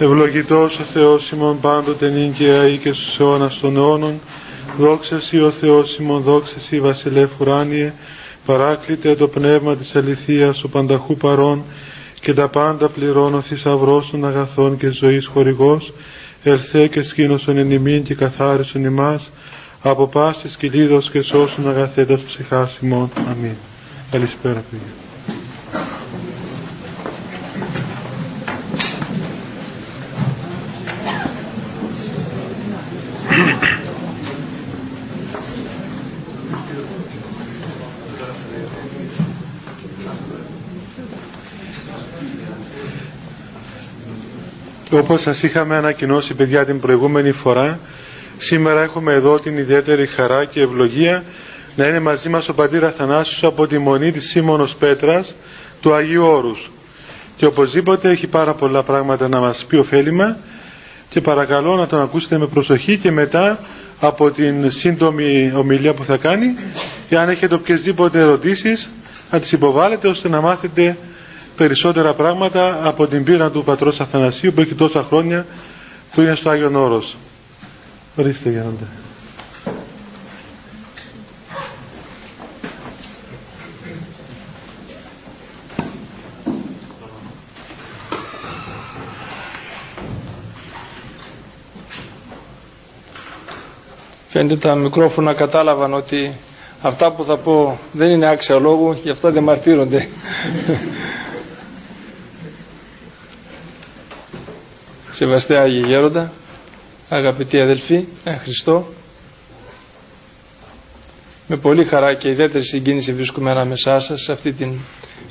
Ευλογητός ο Θεός ημών πάντοτε νύγκαια ή και στους αιώνας των αιώνων. Δόξα Σύ ο Θεός ημών, δόξα Σύ βασιλεύ ουράνιε, παράκλητε το πνεύμα της αληθείας ο πανταχού παρών και τα πάντα πληρώνω θησαυρός των αγαθών και ζωής χορηγός, ελθέ και σκήνωσον εν ημίν και καθάρισον ημάς, από πάσης κυλίδος και σώσουν αγαθέτας ψυχάς ημών. Αμήν. Καλησπέρα παιδιά. Όπως σας είχαμε ανακοινώσει παιδιά την προηγούμενη φορά, σήμερα έχουμε εδώ την ιδιαίτερη χαρά και ευλογία να είναι μαζί μας ο πατήρ Αθανάσιος από τη Μονή της Σίμωνος Πέτρας του Αγίου Όρους. Και οπωσδήποτε έχει πάρα πολλά πράγματα να μας πει ωφέλιμα και παρακαλώ να τον ακούσετε με προσοχή και μετά από την σύντομη ομιλία που θα κάνει αν έχετε οποιασδήποτε ερωτήσεις να τις υποβάλλετε ώστε να μάθετε περισσότερα πράγματα από την πείρα του πατρός Αθανασίου που έχει τόσα χρόνια που είναι στο Άγιον Όρος. Ορίστε Γέροντα. Φαίνεται τα μικρόφωνα κατάλαβαν ότι αυτά που θα πω δεν είναι άξια λόγου, γι' αυτά δεν μαρτύρονται. Σεβαστέ Άγιοι Γέροντα, αγαπητοί αδελφοί, ε, Χριστό, με πολύ χαρά και ιδιαίτερη συγκίνηση βρίσκομαι ανάμεσά σας σε αυτή την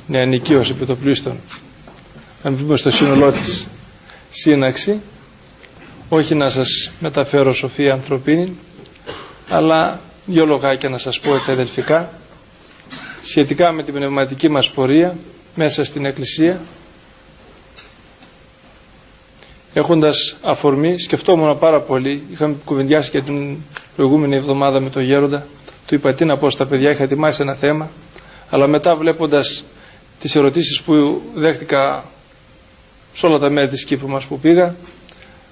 νεανική ως επιτοπλίστων, αν πούμε στο σύνολό της σύναξη, όχι να σας μεταφέρω σοφία ανθρωπίνη, αλλά δύο λογάκια να σας πω έτσι αδελφικά, σχετικά με την πνευματική μας πορεία μέσα στην Εκκλησία έχοντας αφορμή, σκεφτόμουν πάρα πολύ, είχαμε κουβεντιάσει και την προηγούμενη εβδομάδα με τον Γέροντα, του είπα τι να πω στα παιδιά, είχα ετοιμάσει ένα θέμα, αλλά μετά βλέποντας τις ερωτήσεις που δέχτηκα σε όλα τα μέρη της Κύπρου μας που πήγα,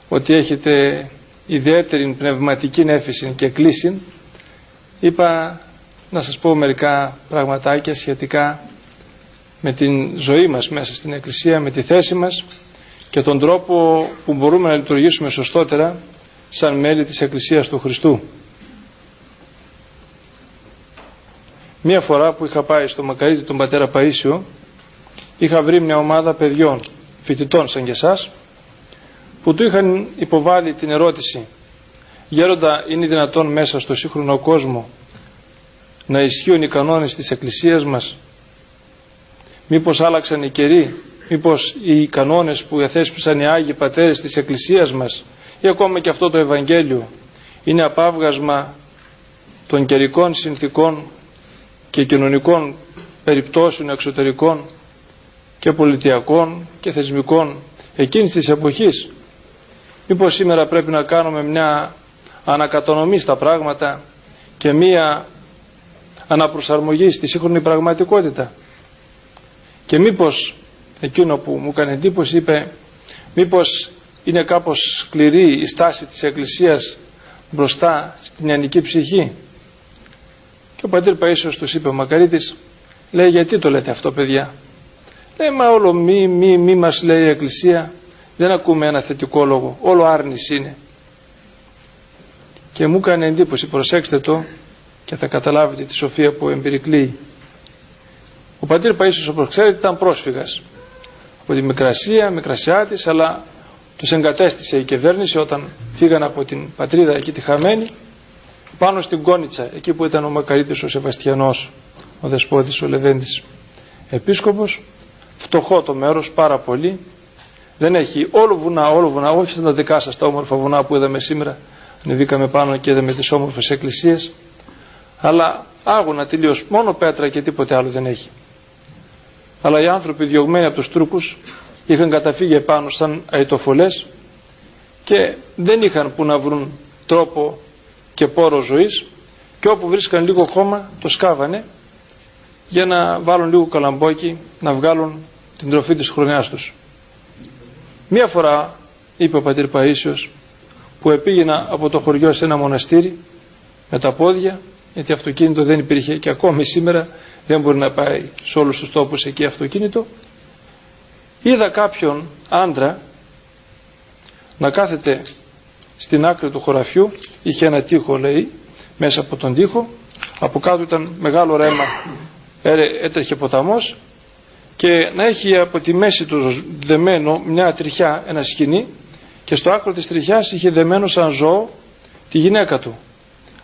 ότι έχετε ιδιαίτερη πνευματική νέφηση και κλίση, είπα να σας πω μερικά πραγματάκια σχετικά με την ζωή μας μέσα στην Εκκλησία, με τη θέση μας και τον τρόπο που μπορούμε να λειτουργήσουμε σωστότερα σαν μέλη της Εκκλησίας του Χριστού. Μία φορά που είχα πάει στο Μακαρίτη τον πατέρα Παΐσιο είχα βρει μια ομάδα παιδιών, φοιτητών σαν και εσάς που του είχαν υποβάλει την ερώτηση «Γέροντα, είναι δυνατόν μέσα στο σύγχρονο κόσμο να ισχύουν οι κανόνες της Εκκλησίας μας; Μήπως άλλαξαν οι καιροί μήπως οι κανόνες που εθέσπισαν οι Άγιοι Πατέρες της Εκκλησίας μας ή ακόμα και αυτό το Ευαγγέλιο είναι απάβγασμα των καιρικών συνθήκων και κοινωνικών περιπτώσεων εξωτερικών και πολιτιακών και θεσμικών εκείνης της εποχής. Μήπως σήμερα πρέπει να κάνουμε μια ανακατονομή στα πράγματα και μια αναπροσαρμογή στη σύγχρονη πραγματικότητα. Και μήπως εκείνο που μου έκανε εντύπωση είπε μήπως είναι κάπως σκληρή η στάση της Εκκλησίας μπροστά στην ιανική ψυχή; Και ο πατήρ Παΐσιος τους είπε ο Μακαρίτης λέει γιατί το λέτε αυτό παιδιά; Λέει μα όλο μη μη μη μας λέει η Εκκλησία δεν ακούμε ένα θετικό λόγο όλο άρνηση είναι και μου έκανε εντύπωση προσέξτε το και θα καταλάβετε τη σοφία που εμπερικλεί. Ο πατήρ Παΐσιος όπως ξέρετε ήταν πρόσφυγας από τη Μικρασία, Μικρασιάτης, αλλά τους εγκατέστησε η κυβέρνηση όταν φύγαν από την πατρίδα εκεί τη χαμένη πάνω στην Κόνιτσα, εκεί που ήταν ο Μακαρίτης ο Σεβαστιανός, ο Δεσπότης, ο Λεβέντης επίσκοπος, φτωχό το μέρος πάρα πολύ, δεν έχει όλο βουνά, όλο βουνά, όχι σαν τα δικά σας τα όμορφα βουνά που είδαμε σήμερα, ανεβήκαμε πάνω και είδαμε τις όμορφες εκκλησίες, αλλά άγωνα τελείως, μόνο πέτρα και τίποτε άλλο δεν έχει αλλά οι άνθρωποι διωγμένοι από τους Τούρκους είχαν καταφύγει επάνω σαν αιτοφολές και δεν είχαν που να βρουν τρόπο και πόρο ζωής και όπου βρίσκαν λίγο χώμα το σκάβανε για να βάλουν λίγο καλαμπόκι να βγάλουν την τροφή της χρονιάς τους. Μία φορά είπε ο πατήρ Παΐσιος που επήγαινα από το χωριό σε ένα μοναστήρι με τα πόδια γιατί αυτοκίνητο δεν υπήρχε και ακόμη σήμερα δεν μπορεί να πάει σε όλους τους τόπους εκεί αυτοκίνητο είδα κάποιον άντρα να κάθεται στην άκρη του χωραφιού είχε ένα τείχο λέει μέσα από τον τοίχο από κάτω ήταν μεγάλο ρέμα έτρεχε ποταμός και να έχει από τη μέση του δεμένο μια τριχιά, ένα σκηνή και στο άκρο της τριχιάς είχε δεμένο σαν ζώο τη γυναίκα του.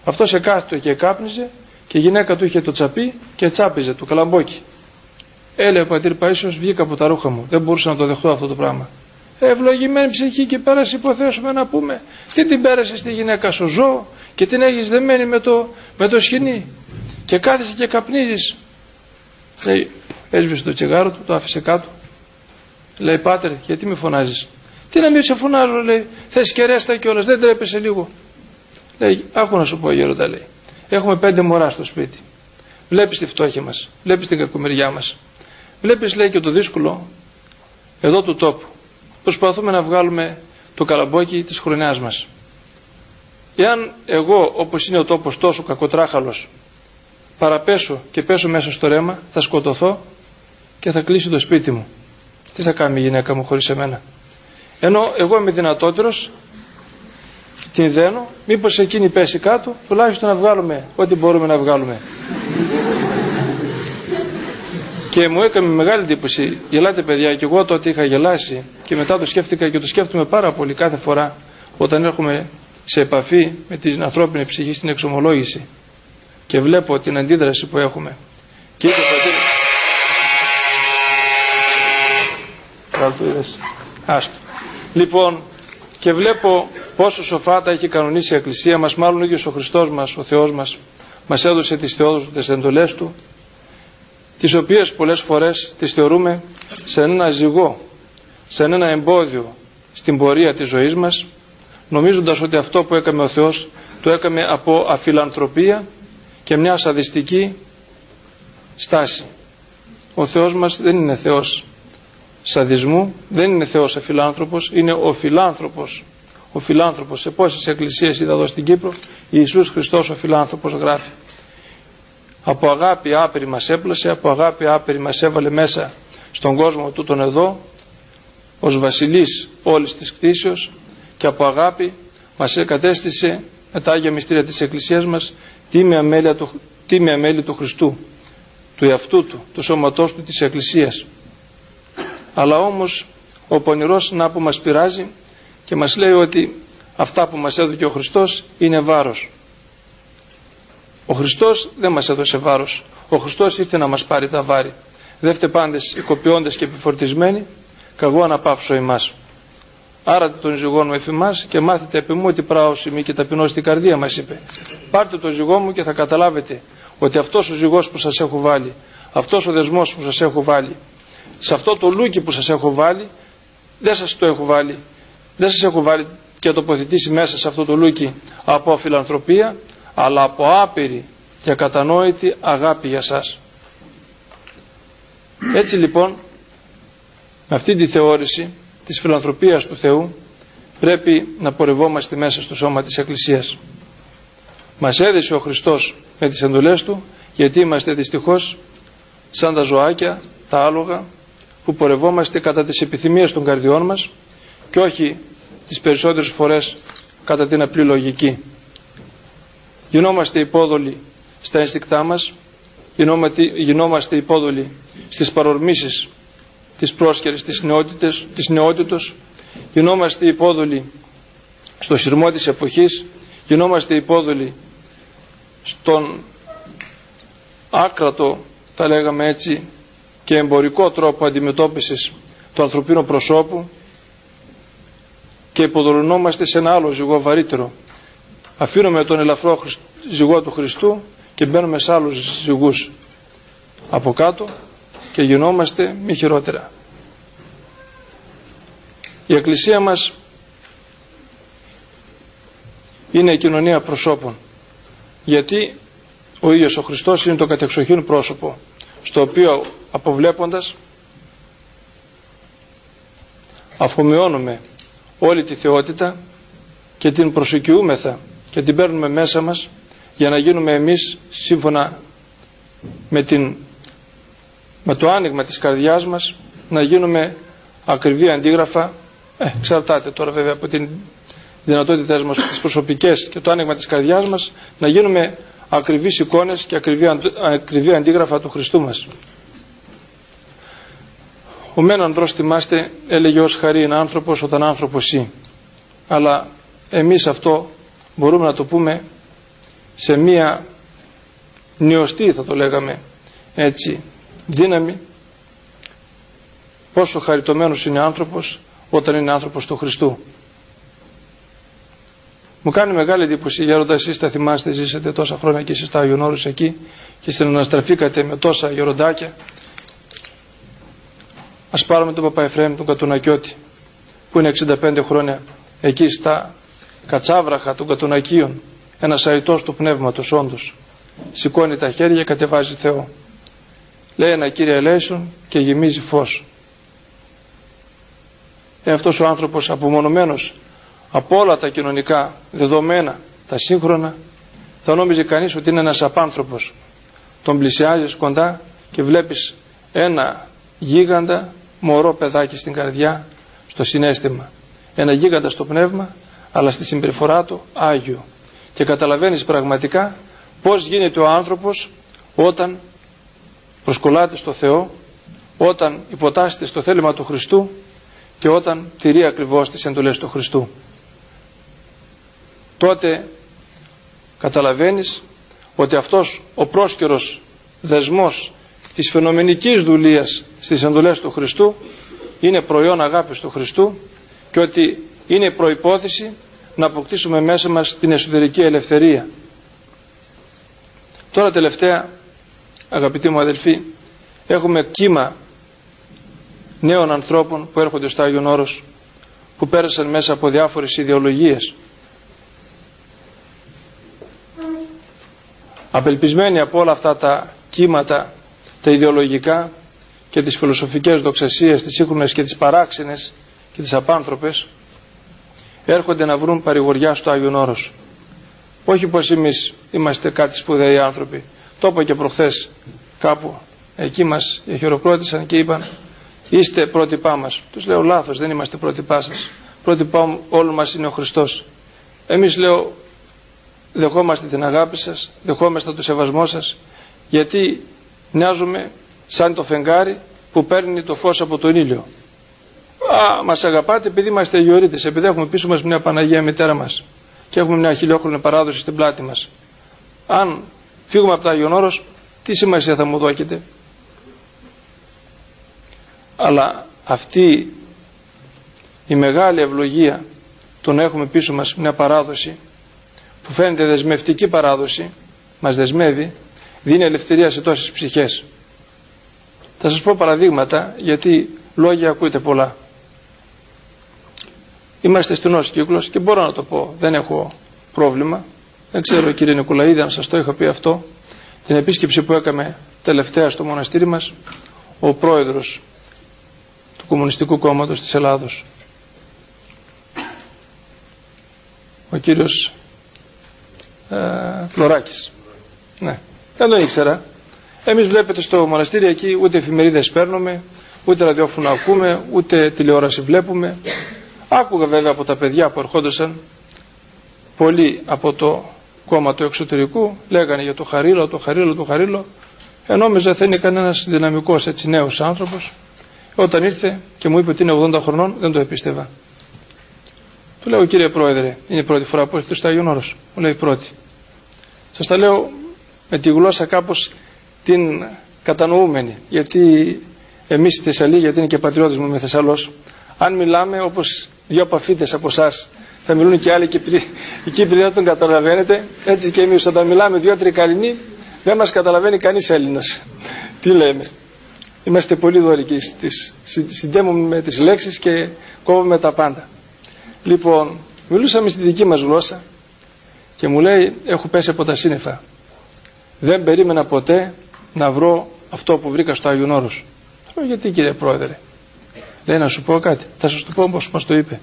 Αυτό σε κάθετο και κάπνιζε και η γυναίκα του είχε το τσαπί και τσάπιζε το καλαμπόκι. Έλεγε ο πατήρ Παΐσιος βγήκα από τα ρούχα μου. Δεν μπορούσα να το δεχτώ αυτό το πράγμα. Ευλογημένη ψυχή και πέρασε υποθέσουμε να πούμε. Τι την πέρασε στη γυναίκα σου ζώο και την έχεις δεμένη με το, με το σκηνή. Και κάθεσαι και καπνίζεις. Λέει, έσβησε το τσιγάρο του, το άφησε κάτω. Λέει, πάτερ, γιατί με φωνάζεις; Τι να μην σε φωνάζω, λέει, θες και ρέστα κιόλας, δεν τρέπεσαι λίγο. Λέει, άκου να σου πω γέροντα, λέει. Έχουμε πέντε μωρά στο σπίτι. Βλέπεις τη φτώχεια μας, βλέπεις την κακομεριά μας. Βλέπεις, λέει, και το δύσκολο εδώ του τόπου. Προσπαθούμε να βγάλουμε το καλαμπόκι της χρονιάς μας. Εάν εγώ, όπως είναι ο τόπος τόσο κακοτράχαλος, παραπέσω και πέσω μέσα στο ρέμα, θα σκοτωθώ και θα κλείσει το σπίτι μου. Τι θα κάνει η γυναίκα μου χωρίς εμένα; Ενώ εγώ είμαι δυνατότερος, την δένω, μήπως εκείνη πέσει κάτω, τουλάχιστον να βγάλουμε ό,τι μπορούμε να βγάλουμε. Και μου έκανε μεγάλη εντύπωση, γελάτε παιδιά, και εγώ τότε είχα γελάσει και μετά το σκέφτηκα και το σκέφτομαι πάρα πολύ κάθε φορά όταν έρχομαι σε επαφή με την ανθρώπινη ψυχή στην εξομολόγηση και βλέπω την αντίδραση που έχουμε. Και είπε πατήρ... Άστο. Λοιπόν, και βλέπω πόσο σοφά τα έχει κανονίσει η Εκκλησία μας, μάλλον ο ίδιος ο Χριστός μας, ο Θεός μας, μας έδωσε τις θεόδους, τις εντολές Του, τις οποίες πολλές φορές τις θεωρούμε σε ένα ζυγό, σε ένα εμπόδιο στην πορεία της ζωής μας, νομίζοντας ότι αυτό που έκαμε ο Θεός το έκαμε από αφιλανθρωπία και μια σαδιστική στάση. Ο Θεός μας δεν είναι Θεός σαδισμού, δεν είναι Θεός αφιλάνθρωπος, είναι ο φιλάνθρωπος. Ο φιλάνθρωπος, σε πόσες εκκλησίες είδα εδώ στην Κύπρο, Ιησούς Χριστός ο φιλάνθρωπος γράφει. Από αγάπη άπειρη μας έπλασε, από αγάπη άπειρη μας έβαλε μέσα στον κόσμο του τον εδώ, ως βασιλής όλης της κτήσεως και από αγάπη μας κατέστησε με τα Άγια Μυστήρια της Εκκλησίας μας τίμη αμέλεια του, αμέλεια του Χριστού, του εαυτού του, του σώματός του της Εκκλησίας. Αλλά όμως ο πονηρός να που μας πειράζει και μας λέει ότι αυτά που μας έδωκε ο Χριστός είναι βάρος. Ο Χριστός δεν μας έδωσε βάρος. Ο Χριστός ήρθε να μας πάρει τα βάρη. Δεύτε πάντες οικοποιώντες και επιφορτισμένοι, καγώ αναπαύσω εμάς. Άρα τον ζυγό μου εφημάς και μάθετε επί μου ότι πράωση και ταπεινώ στην καρδία μας είπε. Πάρτε τον ζυγό μου και θα καταλάβετε ότι αυτός ο ζυγός που σας έχω βάλει, αυτός ο δεσμός που σας έχω βάλει, σε αυτό το λούκι που σας έχω βάλει, δεν σας το έχω βάλει, δεν σας έχω βάλει και τοποθετήσει μέσα σε αυτό το λούκι από φιλανθρωπία, αλλά από άπειρη και κατανόητη αγάπη για σας. Έτσι λοιπόν, με αυτή τη θεώρηση, της φιλανθρωπίας του Θεού πρέπει να πορευόμαστε μέσα στο σώμα της Εκκλησίας. Μας έδειξε ο Χριστός με τις εντολές Του γιατί είμαστε δυστυχώς σαν τα ζωάκια, τα άλογα που πορευόμαστε κατά τις επιθυμίες των καρδιών μας και όχι τις περισσότερες φορές κατά την απλή λογική. Γινόμαστε υπόδολοι στα ενστικτά μας, γινόμαστε υπόδολοι στις παρορμήσεις της πρόσχερης της νεότητας, της νεότητος, γινόμαστε υπόδολοι στο σειρμό της εποχής, γινόμαστε υπόδολοι στον άκρατο, τα λέγαμε έτσι, και εμπορικό τρόπο αντιμετώπισης του ανθρωπίνου προσώπου και υποδολωνόμαστε σε ένα άλλο ζυγό βαρύτερο. Αφήνουμε τον ελαφρό ζυγό του Χριστού και μπαίνουμε σε άλλους ζυγούς από κάτω και γινόμαστε μη χειρότερα. Η Εκκλησία μας είναι η κοινωνία προσώπων γιατί ο ίδιος ο Χριστός είναι το κατεξοχήν πρόσωπο στο οποίο αποβλέποντας αφομοιώνουμε όλη τη θεότητα και την προσοικιούμεθα και την παίρνουμε μέσα μας για να γίνουμε εμείς σύμφωνα με, την, με το άνοιγμα της καρδιάς μας να γίνουμε ακριβή αντίγραφα. Ε, εξαρτάται τώρα βέβαια από την δυνατότητές μας τις προσωπικές και το άνοιγμα της καρδιάς μας να γίνουμε ακριβείς εικόνες και ακριβή, ακριβή αντίγραφα του Χριστού μας. Ο μεν ανδρός θυμάστε έλεγε ως χαρή είναι άνθρωπος όταν άνθρωπος ή. Αλλά εμείς αυτό μπορούμε να το πούμε σε μία νιωστή θα το λέγαμε έτσι δύναμη πόσο χαριτωμένος είναι άνθρωπος όταν είναι άνθρωπος του Χριστού. Μου κάνει μεγάλη εντύπωση γέροντα εσείς τα θυμάστε ζήσατε τόσα χρόνια και εσείς στα Άγιον εκεί και συναναστραφήκατε με τόσα γεροντάκια. Ας πάρουμε τον Παπα Εφραίμ τον Κατουνακιώτη που είναι 65 χρόνια εκεί στα κατσάβραχα των Κατουνακίων ένας αητός του πνεύματος όντως. Σηκώνει τα χέρια κατεβάζει Θεό. Λέει ένα Κύριε ελέησον και γεμίζει φως. Ε, αυτός ο άνθρωπος απομονωμένος από όλα τα κοινωνικά δεδομένα τα σύγχρονα θα νόμιζε κανείς ότι είναι ένας απάνθρωπος τον πλησιάζεις κοντά και βλέπεις ένα γίγαντα μωρό παιδάκι στην καρδιά, στο συνέστημα. Ένα γίγαντα στο πνεύμα, αλλά στη συμπεριφορά του Άγιο. Και καταλαβαίνεις πραγματικά πώς γίνεται ο άνθρωπος όταν προσκολάται στο Θεό, όταν υποτάσσεται στο θέλημα του Χριστού και όταν τηρεί ακριβώς τις εντολές του Χριστού. Τότε καταλαβαίνεις ότι αυτός ο πρόσκαιρος δεσμός της φαινομενικής δουλείας στις εντολές του Χριστού είναι προϊόν αγάπης του Χριστού και ότι είναι προϋπόθεση να αποκτήσουμε μέσα μας την εσωτερική ελευθερία. Τώρα τελευταία αγαπητοί μου αδελφοί έχουμε κύμα νέων ανθρώπων που έρχονται στο Άγιον Όρος που πέρασαν μέσα από διάφορες ιδεολογίες απελπισμένοι από όλα αυτά τα κύματα τα ιδεολογικά και τις φιλοσοφικές δοξασίες, τις σύγχρονες και τις παράξενες και τις απάνθρωπες έρχονται να βρουν παρηγοριά στο Άγιον Όρος. Όχι πως εμείς είμαστε κάτι σπουδαίοι άνθρωποι. Το είπα και προχθές κάπου εκεί μας χειροκρότησαν και είπαν είστε πρότυπά μας. Τους λέω λάθος δεν είμαστε πρότυπά σας. Πρότυπά όλων μας είναι ο Χριστός. Εμείς λέω δεχόμαστε την αγάπη σας, δεχόμαστε το σεβασμό σας γιατί μοιάζουμε σαν το φεγγάρι που παίρνει το φως από τον ήλιο. Α, μας αγαπάτε επειδή είμαστε αγιορείτες, επειδή έχουμε πίσω μας μια Παναγία μητέρα μας και έχουμε μια χιλιόχρονη παράδοση στην πλάτη μας. Αν φύγουμε από το Άγιον Όρος, τι σημασία θα μου δώκετε. Αλλά αυτή η μεγάλη ευλογία το να έχουμε πίσω μας μια παράδοση που φαίνεται δεσμευτική παράδοση, μας δεσμεύει, δίνει ελευθερία σε τόσες ψυχές. Θα σας πω παραδείγματα γιατί λόγια ακούτε πολλά. Είμαστε στενός κύκλος και μπορώ να το πω, δεν έχω πρόβλημα. Δεν ξέρω κύριε Νικουλαίδη αν σας το είχα πει αυτό. Την επίσκεψη που έκαμε τελευταία στο μοναστήρι μας ο πρόεδρος του Κομμουνιστικού Κόμματος της Ελλάδος ο κύριος ε, Φλωράκης. Ναι. Δεν το ήξερα. Εμείς βλέπετε στο μοναστήρι εκεί ούτε εφημερίδες παίρνουμε, ούτε ραδιόφωνο ακούμε, ούτε τηλεόραση βλέπουμε. Άκουγα βέβαια από τα παιδιά που ερχόντουσαν πολλοί από το κόμμα του εξωτερικού λέγανε για το Χαρίλο, το Χαρίλο, το Χαρίλο ενόμιζα θα είναι κανένας δυναμικός έτσι νέος άνθρωπος όταν ήρθε και μου είπε ότι είναι 80 χρονών δεν το επίστευα του λέω κύριε πρόεδρε είναι η πρώτη φορά που έρθετε στο Άγιον Όρος μου λέει πρώτη σας τα λέω με τη γλώσσα κάπως την κατανοούμενη γιατί εμείς στη Θεσσαλία γιατί είναι και πατριώτες μου με Θεσσαλός αν μιλάμε όπως δύο παφίτες από εσάς θα μιλούν και άλλοι και εκεί επειδή δεν τον καταλαβαίνετε έτσι και εμείς όταν μιλάμε δύο τρικαλινοί δεν μας καταλαβαίνει κανείς Έλληνας. Τι λέμε. Είμαστε πολύ δωρικοί στις, συντέμουμε με τις λέξεις και κόβουμε τα πάντα λοιπόν μιλούσαμε στη δική μας γλώσσα και μου λέει έχω πέσει από τα σύννεφα δεν περίμενα ποτέ να βρω αυτό που βρήκα στο Άγιον Όρος. Λέω γιατί κύριε Πρόεδρε; Λέει να σου πω κάτι. Θα σας το πω όπως μας το είπε.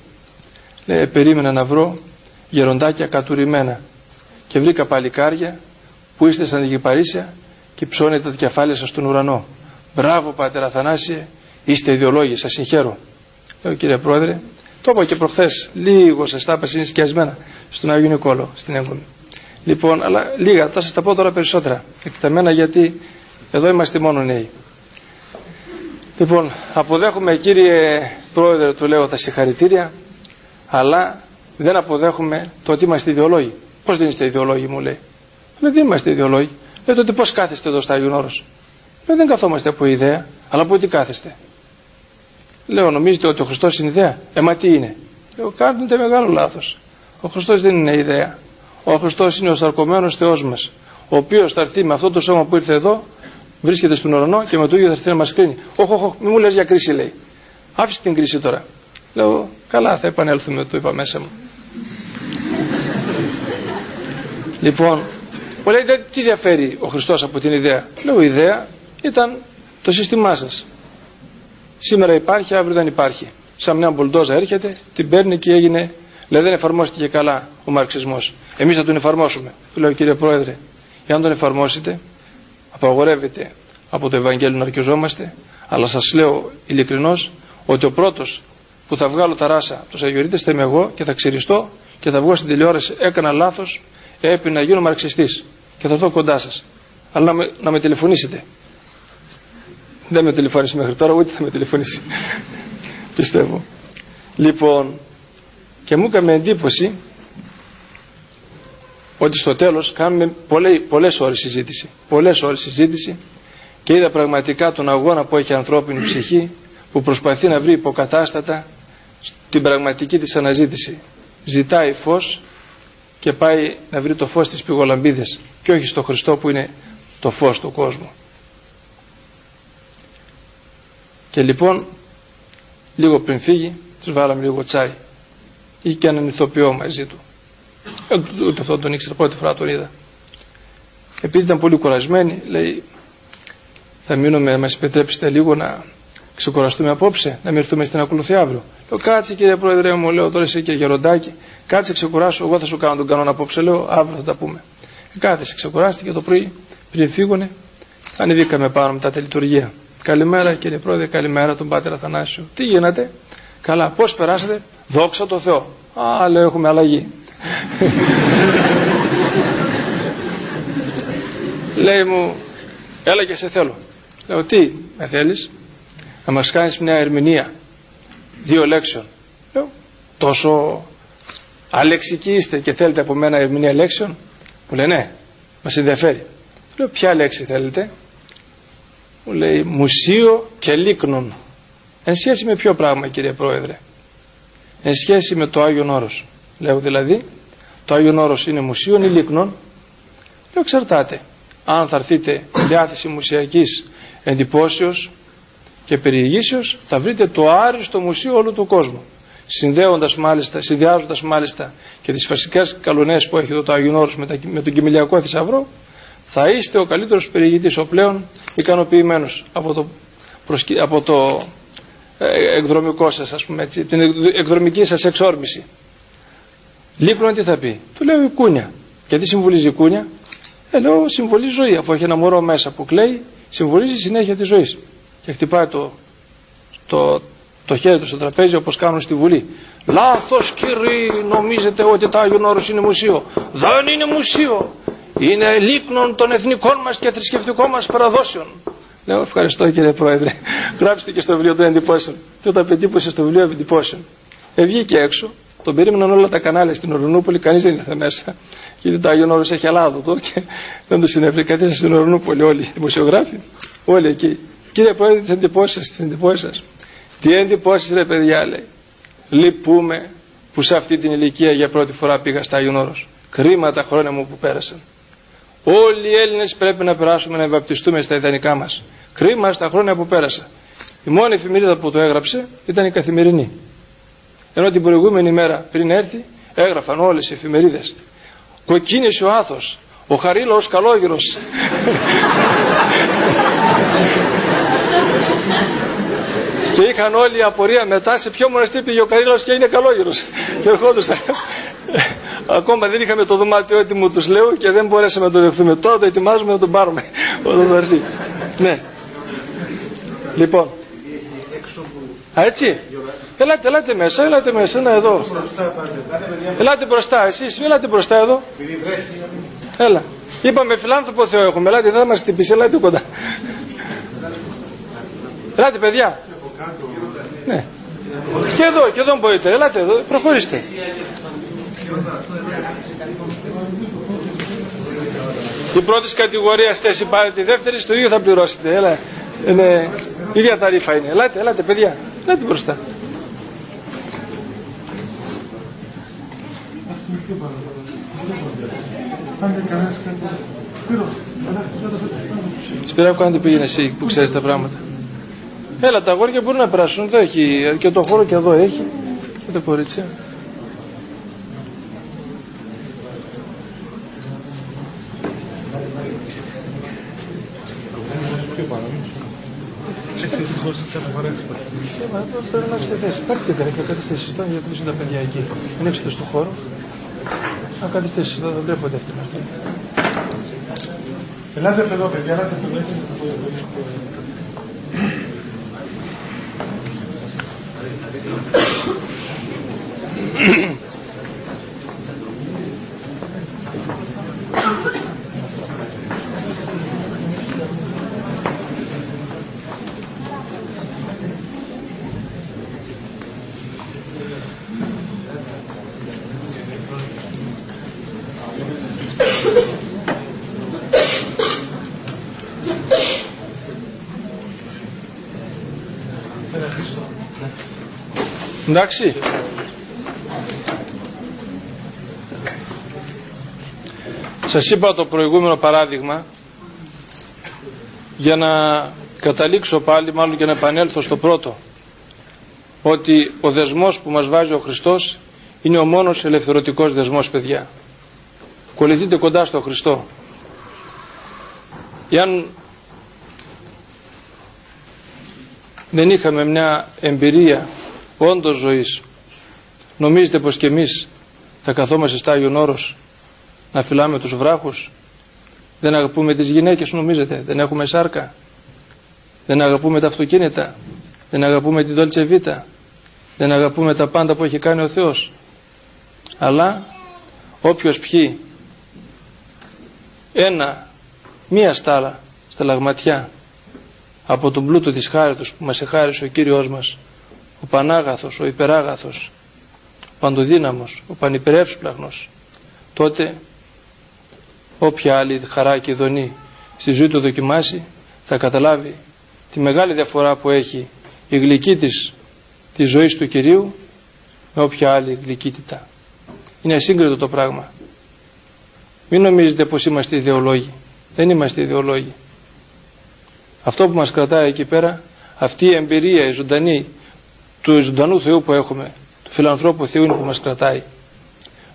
λέει, περίμενα να βρω γεροντάκια κατουρημένα και βρήκα παλικάρια που είστε σαν Αιγυπαρίσια και ψώνετε τα κεφάλια σας στον ουρανό. Μπράβο Πάτερ Αθανάσιε, είστε ιδεολόγοι, σας συγχαίρω. Λέω κύριε Πρόεδρε, το είπα και προχθές, λίγο σας τα είναι σκιασμένα στον Άγιο Νικόλο, στην Έγκομη. Λοιπόν, αλλά λίγα, θα σας τα πω τώρα περισσότερα, εκταμένα γιατί εδώ είμαστε μόνο νέοι. Λοιπόν, αποδέχομαι κύριε Πρόεδρε, του λέω τα συγχαρητήρια, αλλά δεν αποδέχομαι το ότι είμαστε ιδεολόγοι. Πώς δεν είστε ιδεολόγοι, μου λέει. Λέει, δεν είμαστε ιδεολόγοι. Λέει, τότε πώς κάθεστε εδώ στα Άγιον Όρος. Λέει, δεν καθόμαστε από ιδέα, αλλά από τι κάθεστε. Λέω, νομίζετε ότι ο Χριστός είναι ιδέα; Ε, μα τι είναι; Λέω, κάνετε μεγάλο λάθος. Ο Χριστός δεν είναι ιδέα. Ο Χριστός είναι ο σαρκωμένος Θεός μας. Ο οποίος θα έρθει με αυτό το σώμα που ήρθε εδώ, βρίσκεται στον ουρανό και με το ίδιο θα έρθει να μας κρίνει. Όχι, όχι, μην μου λες για κρίση λέει. Άφησε την κρίση τώρα. Λέω, καλά θα επανέλθουμε, το είπα μέσα μου. λοιπόν, μου λέει, τι διαφέρει ο Χριστός από την ιδέα; Λέω, η ιδέα ήταν το σύστημά σας. Σήμερα υπάρχει, αύριο δεν υπάρχει. Σαν μια μπουλντόζα έρχεται, την παίρνει και έγινε, λέει δεν εφαρμόστηκε καλά ο μαρξισμός. Εμείς θα τον εφαρμόσουμε. Του λέω κύριε Πρόεδρε, εάν τον εφαρμόσετε, απαγορεύεται από το Ευαγγέλιο να αρκεζόμαστε, αλλά σας λέω ειλικρινώς ότι ο πρώτος που θα βγάλω τα ράσα από τους Αγιορείτες θα είμαι εγώ και θα ξυριστώ και θα βγω στην τηλεόραση, έκανα λάθος, έπρεπε να γίνω μαρξιστής και θα έρθω κοντά σας. Αλλά να με, να με τηλεφωνήσετε. Δεν με τηλεφώνησε μέχρι τώρα, ούτε θα με τηλεφωνήσει. Πιστεύω. Λοιπόν, και μου έκανε εντύπωση ότι στο τέλος κάνουμε πολλές, πολλές ώρες συζήτηση. Πολλές ώρες συζήτηση και είδα πραγματικά τον αγώνα που έχει ανθρώπινη ψυχή που προσπαθεί να βρει υποκατάστατα την πραγματική της αναζήτηση. Ζητάει φως και πάει να βρει το φως της πηγολαμπίδες και όχι στο Χριστό που είναι το φως του κόσμου. Και λοιπόν λίγο πριν φύγει τους βάλαμε λίγο τσάι ή και έναν ηθοποιό μαζί του. Ε, ούτε αυτό τον ήξερα, πρώτη φορά τον είδα. Επειδή ήταν πολύ κουρασμένοι, λέει θα μείνουμε, μας επιτρέψετε λίγο να ξεκουραστούμε απόψε, να μυρθούμε στην ακολουθία αύριο. Λέω κάτσε κύριε Πρόεδρε μου, λέω τώρα είσαι και γεροντάκι, κάτσε ξεκουράσω, εγώ θα σου κάνω τον κανόνα απόψε, λέω αύριο θα τα πούμε. Ε, κάθεσε, ξεκουράστηκε το πρωί, πριν φύγουνε, ανεβήκαμε πάνω μετά τη λειτουργία. Καλημέρα κύριε Πρόεδρε, καλημέρα τον Πάτερ Αθανάσιο. Τι γίνατε, καλά, πώς περάσατε, δόξα τω Θεώ. Α, λέω έχουμε αλλαγή. Λέει μου, έλα και σε θέλω. Λέω, τι με θέλεις, να μας κάνεις μια ερμηνεία δύο λέξεων. Λέω, τόσο αλεξικοί είστε και θέλετε από μένα ερμηνεία λέξεων. Μου λέει, ναι, μας ενδιαφέρει. Λέω, ποια λέξη θέλετε μου λέει μουσείο και λίκνων εν σχέση με ποιο πράγμα κύριε Πρόεδρε; Εν σχέση με το Άγιον Όρος λέω δηλαδή το Άγιον Όρος είναι μουσείο ή λίκνων λέω εξαρτάται. Αν θα έρθείτε διάθεση μουσιακής εντυπώσεως και περιηγήσεως θα βρείτε το άριστο μουσείο όλου του κόσμου συνδέοντας μάλιστα, συνδυάζοντας μάλιστα και τις φασικές καλονές που έχει εδώ το Άγιον Όρος με, με τον Κυμηλιακό Θησαυρό θα είστε ο καλύτερος περιηγητής ο πλέον ικανοποιημένος από το, από το ε, εκδρομικό σας ας πούμε έτσι, την εκδρομική σας εξόρμηση. Λίπρον τι θα πει. Του λέω η κούνια. Γιατί συμβολίζει η κούνια; Ε, λέω συμβολίζει ζωή. Αφού έχει ένα μωρό μέσα που κλαίει, συμβολίζει η συνέχεια της ζωής. Και χτυπάει το, το, το χέρι του στο τραπέζι όπως κάνουν στη Βουλή. Λάθος κύριοι νομίζετε ότι το Άγιον Όρος είναι μουσείο. Δεν είναι μουσείο είναι λίκνων των εθνικών μας και θρησκευτικών μας παραδόσεων. Λέω ευχαριστώ κύριε Πρόεδρε. Γράψτε και στο βιβλίο των εντυπώσεων. Και όταν πετύπωσε στο βιβλίο εντυπώσεων. Ε, βγήκε έξω, τον περίμεναν όλα τα κανάλια στην Ορενούπολη, κανείς δεν ήρθε μέσα. Γιατί το Άγιον Όρος έχει αλάδοτο και δεν του συνέβη κάτι στην Ορενούπολη όλοι οι δημοσιογράφοι. Όλοι εκεί. Κύριε Πρόεδρε, τις εντυπώσεις σα, τις εντυπώσεις σας. Τι εντυπώσεις ρε παιδιά λέει. Λυπούμε που σε αυτή την ηλικία για πρώτη φορά πήγα στα Άγιον Όρος. Κρίμα τα χρόνια μου που πέρασαν. Όλοι οι Έλληνες πρέπει να περάσουμε να βαπτιστούμε στα ιδανικά μας. Κρίμα στα χρόνια που πέρασα. Η μόνη εφημερίδα που το έγραψε ήταν η καθημερινή. Ενώ την προηγούμενη μέρα πριν έρθει έγραφαν όλες οι εφημερίδες. Κοκκίνησε ο άθος, ο χαρίλαος καλόγυρος. και είχαν όλοι απορία μετά σε ποιο μοναστήρι πήγε ο Καρύλος και είναι καλόγερος και ερχόντουσαν ακόμα δεν είχαμε το δωμάτιο έτοιμο τους λέω και δεν μπορέσαμε να το δεχθούμε τώρα το ετοιμάζουμε να τον πάρουμε όταν θα έρθει ναι λοιπόν Α, έτσι. Ελάτε, ελάτε μέσα, ελάτε μέσα, να εδώ. Ελάτε μπροστά, εσείς, ελάτε μπροστά εδώ. Έλα. Είπαμε φιλάνθρωπο Θεό έχουμε, ελάτε, δεν θα μας χτυπήσει, ελάτε κοντά. Ελάτε παιδιά. Ναι. Και εδώ, και εδώ μπορείτε, ελάτε εδώ, προχωρήστε. Η πρώτη κατηγορία θέση πάρετε, η δεύτερη στο ίδιο θα πληρώσετε. Έλα. Είναι, ίδια ταρήφα είναι. Ελάτε, ελάτε παιδιά. Ελάτε μπροστά. Σπυράκο αν δεν πήγαινε εσύ που ξέρεις τα πράγματα. Έλα τα αγόρια μπορούν να περάσουν. Εδώ έχει και το χώρο και εδώ έχει. Και το κορίτσι. Πρέπει να είστε θέση. Υπάρχει και τέτοια κατάσταση εδώ για να τα παιδιά εκεί. Ανοίξτε στο χώρο. Να καθιστήσει εδώ, δεν βλέπετε αυτή αυτή. Ελάτε εδώ, παιδιά, ελάτε εδώ. Εντάξει. Σας είπα το προηγούμενο παράδειγμα για να καταλήξω πάλι μάλλον και να επανέλθω στο πρώτο ότι ο δεσμός που μας βάζει ο Χριστός είναι ο μόνος ελευθερωτικός δεσμός παιδιά. Κολληθείτε κοντά στο Χριστό. Εάν δεν είχαμε μια εμπειρία όντως ζωής. Νομίζετε πως και εμείς θα καθόμαστε στα Άγιον Όρος να φυλάμε τους βράχους; Δεν αγαπούμε τις γυναίκες νομίζετε; Δεν έχουμε σάρκα; Δεν αγαπούμε τα αυτοκίνητα; Δεν αγαπούμε την Dolce Vita; Δεν αγαπούμε τα πάντα που έχει κάνει ο Θεός; Αλλά όποιος πιει ένα μία στάλα στα λαγματιά από τον πλούτο της χάριτος που μας εχάρισε ο Κύριος μας ο Πανάγαθος, ο Υπεράγαθος, ο Παντοδύναμος, ο Πανυπερεύσπλαχνος, τότε όποια άλλη χαρά και δονή στη ζωή του δοκιμάσει θα καταλάβει τη μεγάλη διαφορά που έχει η γλυκή της της ζωής του Κυρίου με όποια άλλη γλυκύτητα. Είναι ασύγκριτο το πράγμα. Μην νομίζετε πως είμαστε ιδεολόγοι. Δεν είμαστε ιδεολόγοι. Αυτό που μας κρατάει εκεί πέρα, αυτή η εμπειρία, η ζωντανή του ζωντανού Θεού που έχουμε, του φιλανθρώπου Θεού είναι που μας κρατάει.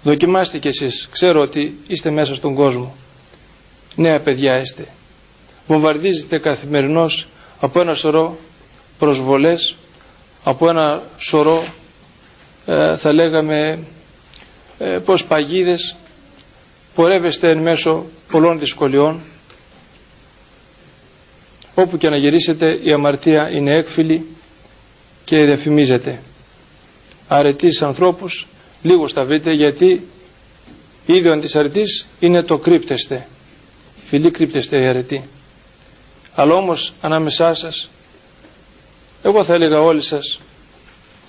Δοκιμάστε κι εσείς. Ξέρω ότι είστε μέσα στον κόσμο. Νέα παιδιά είστε. Βομβαρδίζετε καθημερινώς από ένα σωρό προσβολές, από ένα σωρό ε, θα λέγαμε ε, πως παγίδες, πορεύεστε εν μέσω πολλών δυσκολιών. Όπου και να γυρίσετε η αμαρτία είναι έκφυλη και διαφημίζεται. Αρετής ανθρώπους λίγους θα βρείτε γιατί ίδιον της αρετής είναι το κρύπτεστε. Φιλή κρύπτεστε η αρετή. Αλλά όμως ανάμεσά σας εγώ θα έλεγα όλοι σας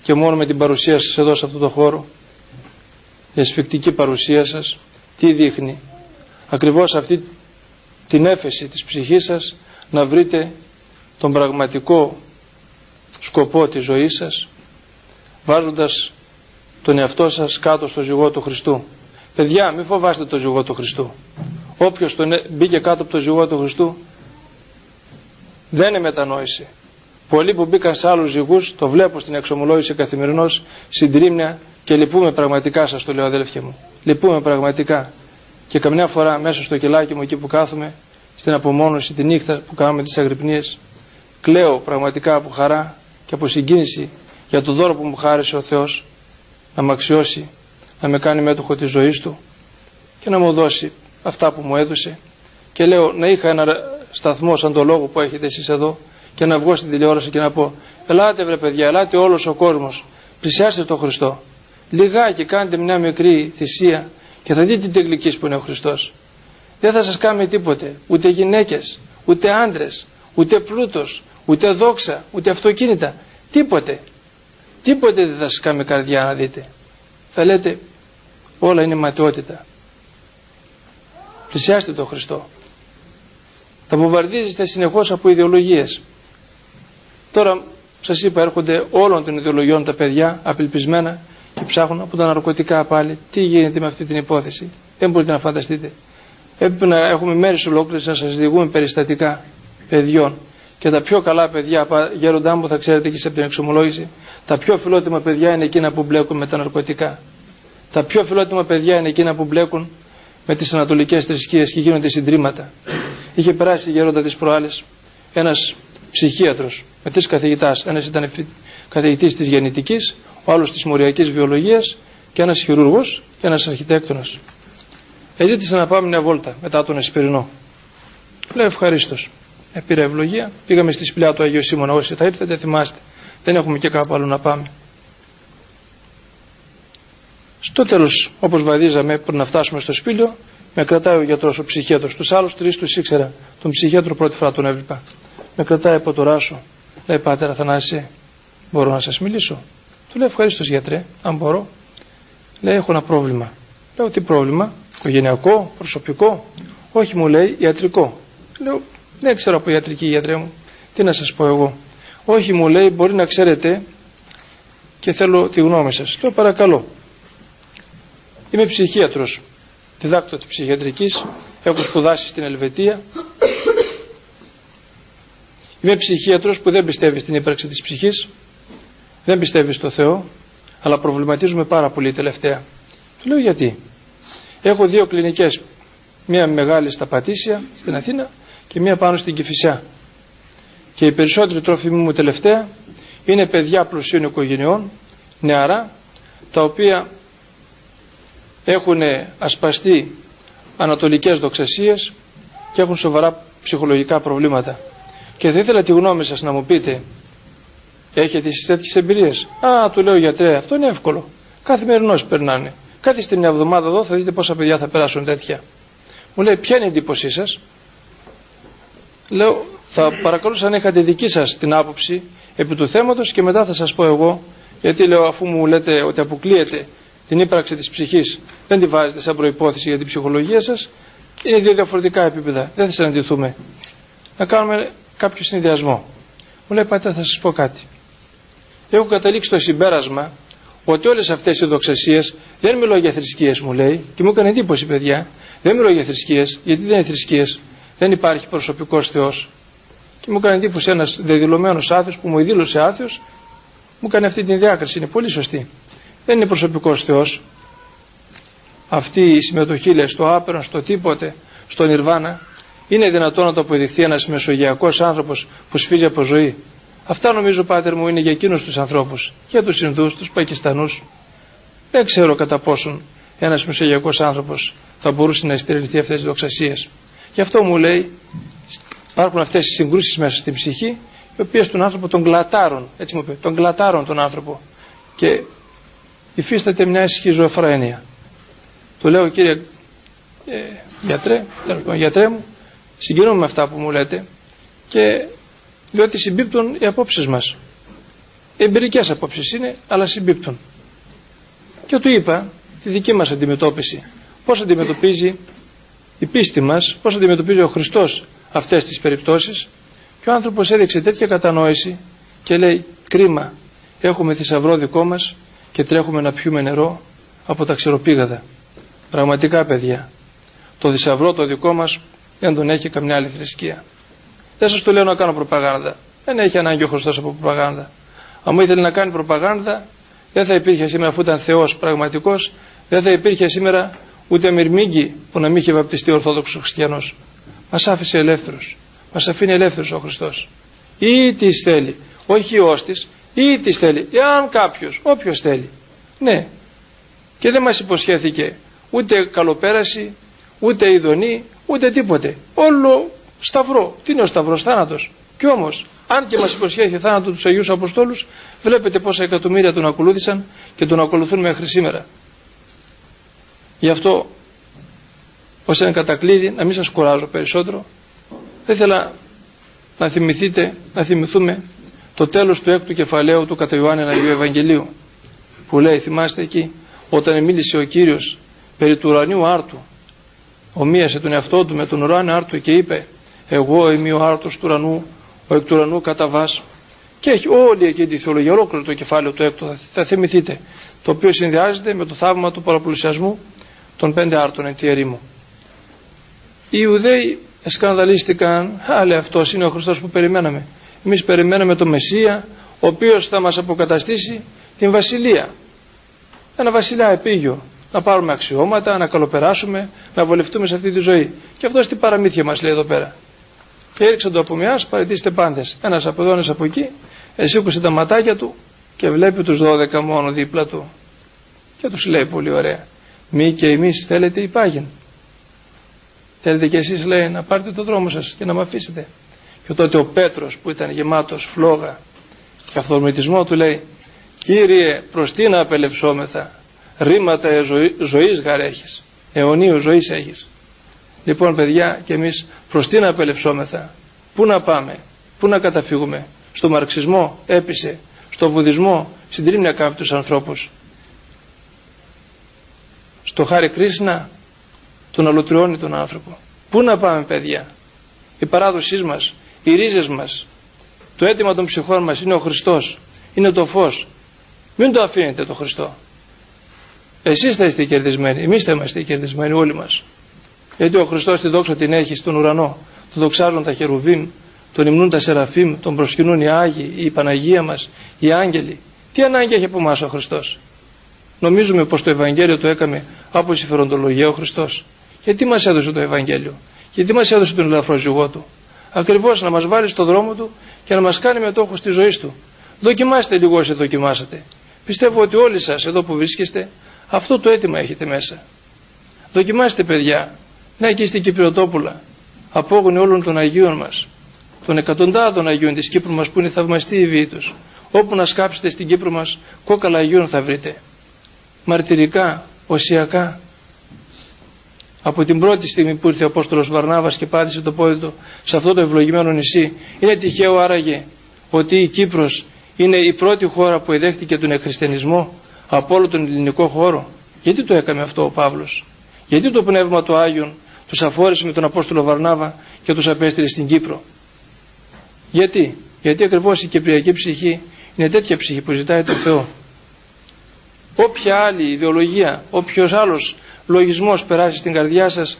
και μόνο με την παρουσία σας εδώ σε αυτό το χώρο η ασφικτική παρουσία σας τι δείχνει ακριβώς αυτή την έφεση της ψυχής σας να βρείτε τον πραγματικό σκοπό της ζωής σας βάζοντας τον εαυτό σας κάτω στο ζυγό του Χριστού. Παιδιά, μην φοβάστε το ζυγό του Χριστού. Όποιος τον μπήκε κάτω από το ζυγό του Χριστού δεν είναι μετανόηση. Πολλοί που μπήκαν σε άλλους ζυγούς, το βλέπω στην εξομολόγηση καθημερινώς, συντρίμνια και λυπούμε πραγματικά σας το λέω αδέλφια μου. Λυπούμε πραγματικά. Και καμιά φορά μέσα στο κελάκι μου εκεί που κάθομαι, στην απομόνωση τη νύχτα που κάνουμε τις αγρυπνίες, κλαίω πραγματικά από χαρά και από συγκίνηση για το δώρο που μου χάρισε ο Θεός να με αξιώσει, να με κάνει μέτοχο της ζωής Του και να μου δώσει αυτά που μου έδωσε. Και λέω να είχα ένα σταθμό σαν το λόγο που έχετε εσείς εδώ και να βγω στην τηλεόραση και να πω ελάτε βρε παιδιά, ελάτε όλος ο κόσμος πλησιάστε τον Χριστό. Λιγάκι κάντε μια μικρή θυσία και θα δείτε τι γλυκής που είναι ο Χριστός. Δεν θα σας κάνει τίποτε ούτε γυναίκες, ούτε άντρες ούτε πλούτος, ούτε δόξα, ούτε αυτοκίνητα. Τίποτε. Τίποτε δεν θα σας κάνει καρδιά να δείτε. Θα λέτε όλα είναι ματαιότητα πλησιάστε τον Χριστό. Θα βομβαρδίζεστε συνεχώς από ιδεολογίες. Τώρα σας είπα έρχονται όλων των ιδεολογιών τα παιδιά απελπισμένα και ψάχνουν από τα ναρκωτικά πάλι. Τι γίνεται με αυτή την υπόθεση; Δεν μπορείτε να φανταστείτε. Έπρεπε να έχουμε μέρες ολόκληρες να σας διηγούμε περιστατικά παιδιών και τα πιο καλά παιδιά, γέροντά μου θα ξέρετε και σε την εξομολόγηση, τα πιο φιλότιμα παιδιά είναι εκείνα που μπλέκουν με τα ναρκωτικά. Τα πιο φιλότιμα παιδιά είναι εκείνα που μπλέκουν με τις ανατολικές θρησκείες και γίνονται συντρίμματα. Είχε περάσει γέροντα της προάλλες ένας ψυχίατρος με τρεις καθηγητάς. Ένας ήταν καθηγητής της γεννητικής, ο άλλος της μοριακής βιολογίας και ένας χειρούργος και ένας αρχιτέκτονας. Εζήτησα να πάμε μια βόλτα μετά τον Εσπερινό. Λέω ευχαρίστως. Ε, πήρα ευλογία, πήγαμε στη σπηλιά του Αγίου Σίμωνα. Όσοι θα ήρθετε, θυμάστε. Δεν έχουμε και κάπου άλλο να πάμε. Στο τέλος, όπως βαδίζαμε πριν να φτάσουμε στο σπήλιο, με κρατάει ο γιατρός, ο ψυχίατρος. Τους άλλους τρεις τους ήξερα. Τον ψυχίατρο πρώτη φορά τον έβλεπα. Με κρατάει από το ράσο. Λέει Πάτερ Αθανάση, μπορώ να σας μιλήσω; Του λέει ευχαρίστω γιατρέ, αν μπορώ. Λέει έχω ένα πρόβλημα. Λέω τι πρόβλημα, οικογενειακό, προσωπικό; Όχι μου λέει ιατρικό. Λέω δεν ξέρω από ιατρική γιατρέ μου. Τι να σας πω εγώ. Όχι μου λέει μπορεί να ξέρετε και θέλω τη γνώμη σας. Λέω παρακαλώ. Είμαι ψυχίατρος, διδάκτωτη ψυχιατρικής, έχω σπουδάσει στην Ελβετία. Είμαι ψυχίατρος που δεν πιστεύει στην ύπαρξη της ψυχής, δεν πιστεύει στο Θεό, αλλά προβληματίζουμε πάρα πολύ τελευταία. Του λέω γιατί; Έχω δύο κλινικές, μία μεγάλη στα Πατήσια στην Αθήνα και μία πάνω στην Κηφισιά. Και οι περισσότεροι τρόφιμοι μου τελευταία είναι παιδιά πλουσίων οικογενειών, νεαρά, τα οποία έχουν ασπαστεί ανατολικές δοξασίες και έχουν σοβαρά ψυχολογικά προβλήματα. Και θα ήθελα τη γνώμη σας να μου πείτε, έχετε εσείς τέτοιες εμπειρίες; Α, του λέω γιατρέ, αυτό είναι εύκολο. Καθημερινώς περνάνε. Κάτι μια εβδομάδα εδώ θα δείτε πόσα παιδιά θα περάσουν τέτοια. Μου λέει, ποια είναι η εντύπωσή σας; Λέω, θα παρακαλούσα αν είχατε δική σας την άποψη επί του θέματος και μετά θα σας πω εγώ, γιατί λέω αφού μου λέτε ότι αποκλείεται την ύπαρξη της ψυχής, δεν τη βάζετε σαν προϋπόθεση για την ψυχολογία σας, είναι δύο διαφορετικά επίπεδα, δεν θα συναντηθούμε. Να κάνουμε κάποιο συνδυασμό. Μου λέει, πατέρα, θα σας πω κάτι. Έχω καταλήξει το συμπέρασμα ότι όλες αυτές οι δοξασίες δεν μιλώ για θρησκείες μου λέει και μου έκανε εντύπωση παιδιά δεν μιλώ για θρησκείες γιατί δεν είναι θρησκείες δεν υπάρχει προσωπικός Θεός. Και μου έκανε εντύπωση ένας δεδηλωμένος άθιος που μου δήλωσε άθιος μου έκανε αυτή την διάκριση. Είναι πολύ σωστή. Δεν είναι προσωπικός Θεός. Αυτή η συμμετοχή λέει στο άπερον, στο τίποτε στο νιρβάνα είναι δυνατόν να το αποδειχθεί ένας μεσογειακός άνθρωπος που σφίζει από ζωή. Αυτά νομίζω πάτερ μου είναι για εκείνους τους ανθρώπους, για τους Ινδούς, τους Πακιστανούς. Δεν ξέρω κατά πόσον ένας μεσογειακός άνθρωπος θα μπορούσε να ειστερηληθεί αυτές τις δοξασίες. Γι' αυτό μου λέει υπάρχουν αυτές οι συγκρούσεις μέσα στην ψυχή οι οποίες τον άνθρωπο τον κλατάρουν, έτσι μου είπε, τον κλατάρουν τον άνθρωπο και υφίσταται μια σχιζοφρένεια. Του λέω κύριε ε, γιατρέ, γιατρέ μου, συγκινούμε με αυτά που μου λέτε και διότι συμπίπτουν οι απόψεις μας. Εμπειρικές απόψεις είναι, αλλά συμπίπτουν. Και του είπα τη δική μας αντιμετώπιση. Πώς αντιμετωπίζει η πίστη μας, πώς αντιμετωπίζει ο Χριστός αυτές τις περιπτώσεις. Και ο άνθρωπος έδειξε τέτοια κατανόηση και λέει κρίμα, έχουμε θησαυρό δικό μας και τρέχουμε να πιούμε νερό από τα ξεροπήγαδα. Πραγματικά παιδιά, το θησαυρό το δικό μας δεν τον έχει καμιά άλλη θρησκεία. Δεν σας το λέω να κάνω προπαγάνδα. Δεν έχει ανάγκη ο Χριστός από προπαγάνδα. Αν μου ήθελε να κάνει προπαγάνδα, δεν θα υπήρχε σήμερα, αφού ήταν Θεός πραγματικός, δεν θα υπήρχε σήμερα ούτε μυρμήγκη που να μην είχε βαπτιστεί ο Ορθόδοξος Χριστιανός. Μας άφησε ελεύθερου. Μας αφήνει ελεύθερου ο Χριστός. Ή τι θέλει. Όχι ο της, ή τι θέλει. Εάν κάποιος, όποιος θέλει. Ναι. Και δεν μας υποσχέθηκε ούτε καλοπέραση, ούτε ειδονή, ούτε τίποτε. Όλο σταυρό. Τι είναι ο σταυρός θάνατος. Κι όμως, αν και μας υποσχέθηκε θάνατο τους Αγίους Αποστόλους, βλέπετε πόσα εκατομμύρια τον ακολούθησαν και τον ακολουθούν μέχρι σήμερα. Γι' αυτό, ως ένα κατακλείδι, να μην σας κουράζω περισσότερο, δεν ήθελα να θυμηθείτε, να θυμηθούμε το τέλος του έκτου κεφαλαίου του κατά Ιωάννη Αγίου Ευαγγελίου που λέει, θυμάστε εκεί, όταν μίλησε ο Κύριος περί του ουρανίου άρτου ομοίασε τον εαυτό του με τον ουράνιο άρτου και είπε εγώ είμαι ο άρτος του ουρανού ο εκ του ουρανού κατά βάσ. και έχει όλη εκεί τη θεολογία ολόκληρο το κεφάλαιο του έκτου θα θυμηθείτε το οποίο συνδυάζεται με το θαύμα του παραπλουσιασμού των πέντε άρτων εν τη ερήμου οι Ιουδαίοι σκανδαλίστηκαν αλλά αυτός είναι ο Χριστός που περιμέναμε εμείς περιμέναμε τον Μεσσία ο οποίος θα μας αποκαταστήσει την βασιλεία ένα βασιλιά επίγειο να πάρουμε αξιώματα, να καλοπεράσουμε, να βολευτούμε σε αυτή τη ζωή. Και αυτός στην παραμύθια μας λέει εδώ πέρα. Και έριξαν το από μιας, παραιτήστε πάντες. Ένας από εδώ, ένας από εκεί, εσήκωσε τα ματάκια του και βλέπει τους 12 μόνο δίπλα του. Και τους λέει πολύ ωραία. Μη και εμείς θέλετε υπάγειν. Θέλετε και εσείς λέει να πάρετε το δρόμο σας και να με αφήσετε. Και τότε ο Πέτρος που ήταν γεμάτος φλόγα και αυθορμητισμό του λέει Κύριε προς τι να απελευσόμεθα; Ρήματα ζωή, ζωής γαρέχεις αιωνίου ζωής έχεις λοιπόν παιδιά και εμείς προς τι να απελευσόμεθα; Πού να πάμε; Πού να καταφύγουμε; Στο μαρξισμό έπεισε στο βουδισμό συντρίμνια κάποιους ανθρώπους στο χάρη Κρίσνα τον αλωτριώνει τον άνθρωπο πού να πάμε παιδιά; Η παράδοσή μας οι ρίζες μας το αίτημα των ψυχών μας είναι ο Χριστός είναι το φως μην το αφήνετε το Χριστό εσείς θα είστε κερδισμένοι, εμείς θα είμαστε κερδισμένοι όλοι μας. Γιατί ο Χριστός τη δόξα την έχει στον ουρανό. Τον δοξάζουν τα χερουβίμ, τον υμνούν τα σεραφίμ, τον προσκυνούν οι Άγιοι, η Παναγία μας, οι Άγγελοι. Τι ανάγκη έχει από εμάς ο Χριστός; Νομίζουμε πως το Ευαγγέλιο το έκαμε από συμφεροντολογία ο Χριστός. Γιατί μας έδωσε το Ευαγγέλιο; Γιατί μας έδωσε τον ελαφρό ζυγό του; Ακριβώς να μας βάλει στον δρόμο του και να μας κάνει μετόχους της ζωής του. Δοκιμάστε λίγο όσοι δοκιμάσατε. Πιστεύω ότι όλοι σας εδώ που βρίσκεστε αυτό το αίτημα έχετε μέσα. Δοκιμάστε παιδιά, να εκεί στην Κυπριοτόπουλα, απόγονοι όλων των Αγίων μας, των εκατοντάδων Αγίων της Κύπρου μας που είναι θαυμαστοί οι βίοι τους. Όπου να σκάψετε στην Κύπρο μας, κόκαλα Αγίων θα βρείτε. Μαρτυρικά, οσιακά. Από την πρώτη στιγμή που ήρθε ο Απόστολος Βαρνάβας και πάτησε το πόδι του σε αυτό το ευλογημένο νησί, είναι τυχαίο άραγε ότι η Κύπρος είναι η πρώτη χώρα που εδέχτηκε τον εκχριστιανισμό από όλο τον ελληνικό χώρο. Γιατί το έκανε αυτό ο Παύλος; Γιατί το Πνεύμα του Άγιον τους αφόρησε με τον Απόστολο Βαρνάβα και τους απέστειλε στην Κύπρο; Γιατί; Γιατί ακριβώς η κυπριακή ψυχή είναι τέτοια ψυχή που ζητάει το Θεό. Όποια άλλη ιδεολογία, όποιος άλλος λογισμός περάσει στην καρδιά σας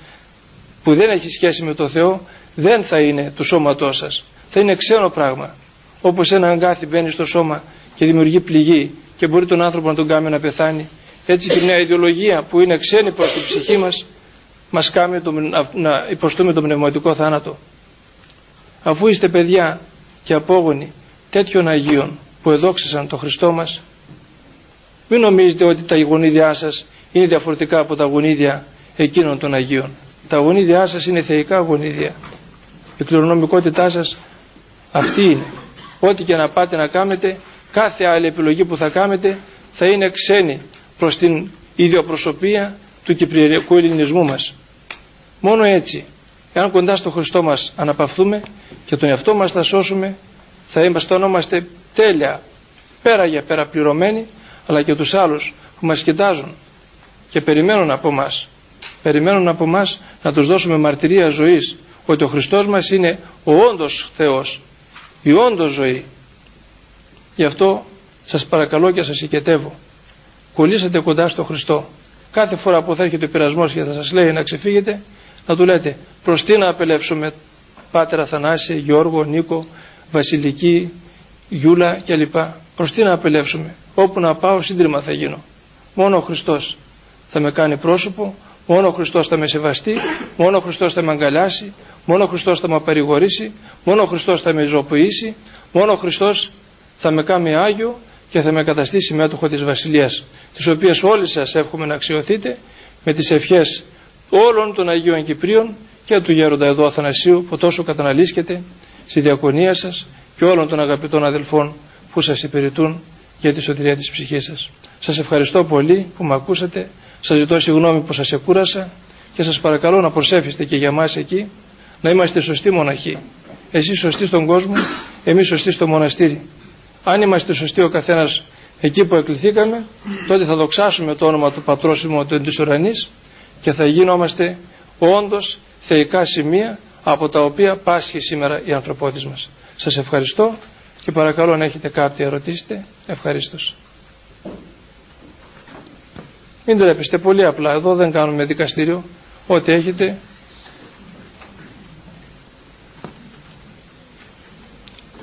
που δεν έχει σχέση με το Θεό δεν θα είναι του σώματός σας. Θα είναι ξένο πράγμα. Όπως ένα αγκάθι μπαίνει στο σώμα και δημιουργεί πληγή και μπορεί τον άνθρωπο να τον κάνει να πεθάνει. Έτσι και μια ιδεολογία που είναι ξένη προς την ψυχή μας μας κάνει το, να, να υποστούμε τον πνευματικό θάνατο. Αφού είστε παιδιά και απόγονοι τέτοιων Αγίων που εδόξασαν το Χριστό μας μην νομίζετε ότι τα γονίδια σας είναι διαφορετικά από τα γονίδια εκείνων των Αγίων. Τα γονίδια σας είναι θεϊκά γονίδια. Η κληρονομικότητά σας αυτή είναι. Ό,τι και να πάτε να κάνετε κάθε άλλη επιλογή που θα κάνετε θα είναι ξένη προς την ιδιοπροσωπία του κυπριακού ελληνισμού μας. Μόνο έτσι, εάν κοντά στο Χριστό μας αναπαυθούμε και τον εαυτό μας θα σώσουμε, θα είμαστε τέλεια, πέρα για πέρα πληρωμένοι, αλλά και τους άλλους που μας κοιτάζουν και περιμένουν από μας. Περιμένουν από μας να τους δώσουμε μαρτυρία ζωής, ότι ο Χριστός μας είναι ο όντως Θεός, η όντως ζωή, Γι' αυτό σας παρακαλώ και σας οικετεύω. Κολλήσατε κοντά στο Χριστό. Κάθε φορά που θα έρχεται ο πειρασμός και θα σας λέει να ξεφύγετε, να του λέτε προς τι να απελεύσουμε Πάτερα Θανάση, Γιώργο, Νίκο, Βασιλική, Γιούλα κλπ. Προς τι να απελεύσουμε. Όπου να πάω σύντριμα θα γίνω. Μόνο ο Χριστός θα με κάνει πρόσωπο, μόνο ο Χριστός θα με σεβαστεί, μόνο ο Χριστός θα με αγκαλιάσει, μόνο ο Χριστός θα με παρηγορήσει, μόνο ο Χριστός θα με ζωοποιήσει, μόνο ο Χριστός θα με κάνει Άγιο και θα με καταστήσει μέτοχο της Βασιλείας τις οποίες όλοι σας εύχομαι να αξιοθείτε με τις ευχές όλων των Αγίων Κυπρίων και του Γέροντα εδώ Αθανασίου που τόσο καταναλύσκεται στη διακονία σας και όλων των αγαπητών αδελφών που σας υπηρετούν για τη σωτηρία της ψυχής σας. Σας ευχαριστώ πολύ που με ακούσατε, σας ζητώ συγγνώμη που σας εκούρασα και σας παρακαλώ να προσέφηστε και για μας εκεί να είμαστε σωστοί μοναχοί. Εσείς σωστοί στον κόσμο, εμείς σωστοί στο μοναστήρι. Αν είμαστε σωστοί ο καθένας εκεί που εκληθήκαμε, τότε θα δοξάσουμε το όνομα του Πατρός του της ουρανής και θα γίνομαστε όντως θεϊκά σημεία από τα οποία πάσχει σήμερα η ανθρωπότης μας. Σας ευχαριστώ και παρακαλώ να έχετε κάποια ερωτήσετε. Ευχαριστώ. Μην τρέπεστε πολύ απλά. Εδώ δεν κάνουμε δικαστήριο. Ό,τι έχετε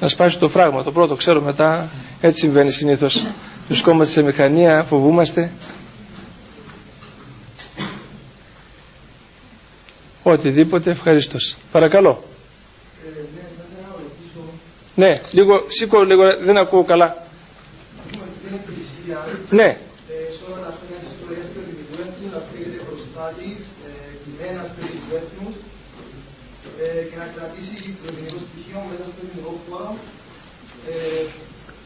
να σπάσει το φράγμα. Το πρώτο ξέρω μετά. Έτσι συμβαίνει συνήθως. Βρισκόμαστε σε μηχανία, φοβούμαστε. Οτιδήποτε ευχαριστώ. Παρακαλώ. Ναι, λίγο, σήκω λίγο, δεν ακούω καλά. Ναι. και να κρατήσει το ελληνικό στοιχείο μέσα στο ελληνικό χώρο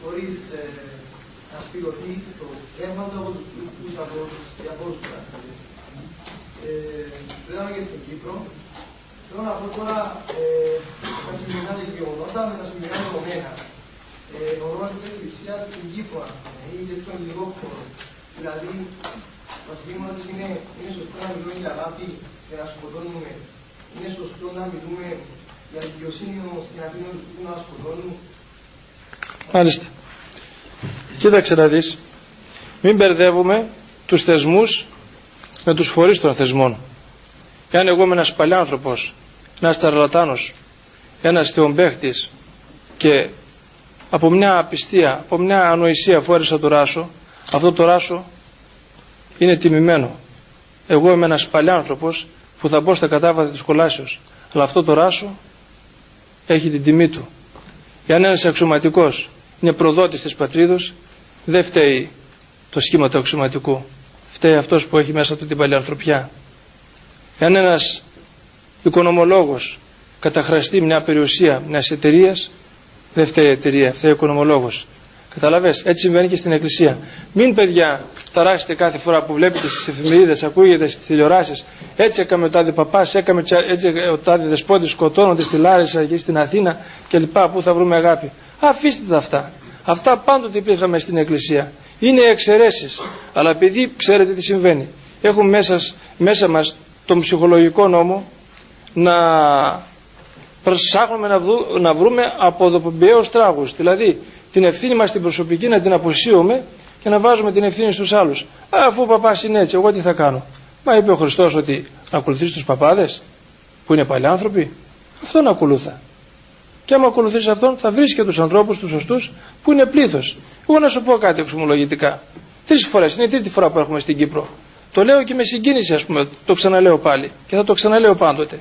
χωρίς να σπηρωθεί το αίμα του από τους τουρκούς, από τους διαφόρους πράξεις. Δεν και στην Κύπρο. Θέλω να πω τώρα τα σημερινά γεγονότα με τα σημερινά δεδομένα. Ο ρόλος της Εκκλησίας στην Κύπρο ή και στον ελληνικό χώρο. Δηλαδή, το ζήτημα είναι, είναι σωστό να μιλούμε για αγάπη και να σκοτώνουμε είναι σωστό να μιλούμε για δικαιοσύνη όμως και να αφήνουμε τους να σκοτώνουν. Μάλιστα. Κοίταξε να δεις. Μην μπερδεύουμε τους θεσμούς με τους φορείς των θεσμών. Εάν εγώ είμαι ένας παλιάνθρωπος, ένας ταρλατάνος, ένας θεομπαίχτης και από μια απιστία, από μια ανοησία φόρεσα το ράσο, αυτό το ράσο είναι τιμημένο. Εγώ είμαι ένας παλιάνθρωπος που θα μπω στα κατάβατα της κολάσεως. Αλλά αυτό το ράσο έχει την τιμή του. Εάν ένας αξιωματικός είναι προδότης της πατρίδος, δεν φταίει το σχήμα του αξιωματικού. Φταίει αυτός που έχει μέσα του την παλιανθρωπιά. Εάν ένας οικονομολόγος καταχραστεί μια περιουσία μιας εταιρείας, δεν φταίει η εταιρεία, φταίει ο οικονομολόγος. Καταλαβες, έτσι συμβαίνει και στην Εκκλησία. Μην παιδιά ταράσετε κάθε φορά που βλέπετε στις εφημερίδες, ακούγεται στις τηλεοράσεις, έτσι έκαμε ο τάδε παπάς, έκαμε έτσι ο τάδε δεσπότης σκοτώνονται στη Λάρισα και στην Αθήνα κλπ. Πού θα βρούμε αγάπη. Αφήστε τα αυτά. Αυτά πάντοτε υπήρχαν στην Εκκλησία. Είναι εξαιρέσεις. Αλλά επειδή ξέρετε τι συμβαίνει. Έχουμε μέσα, μέσα μας τον ψυχολογικό νόμο να ψάχνουμε να, να βρούμε αποδοπομπαίους τράγους. Δηλαδή την ευθύνη μας την προσωπική να την αποσύουμε και να βάζουμε την ευθύνη στους άλλους. Αφού ο παπάς είναι έτσι, εγώ τι θα κάνω; Μα είπε ο Χριστός ότι να ακολουθείς τους παπάδες που είναι παλιάνθρωποι. Αυτόν ακολούθα. Και άμα ακολουθείς αυτόν θα βρεις και τους ανθρώπους τους σωστούς που είναι πλήθος. Εγώ να σου πω κάτι εξομολογητικά. Τρεις φορές, είναι η τρίτη φορά που έχουμε στην Κύπρο. Το λέω και με συγκίνηση ας πούμε, το ξαναλέω πάλι και θα το ξαναλέω πάντοτε.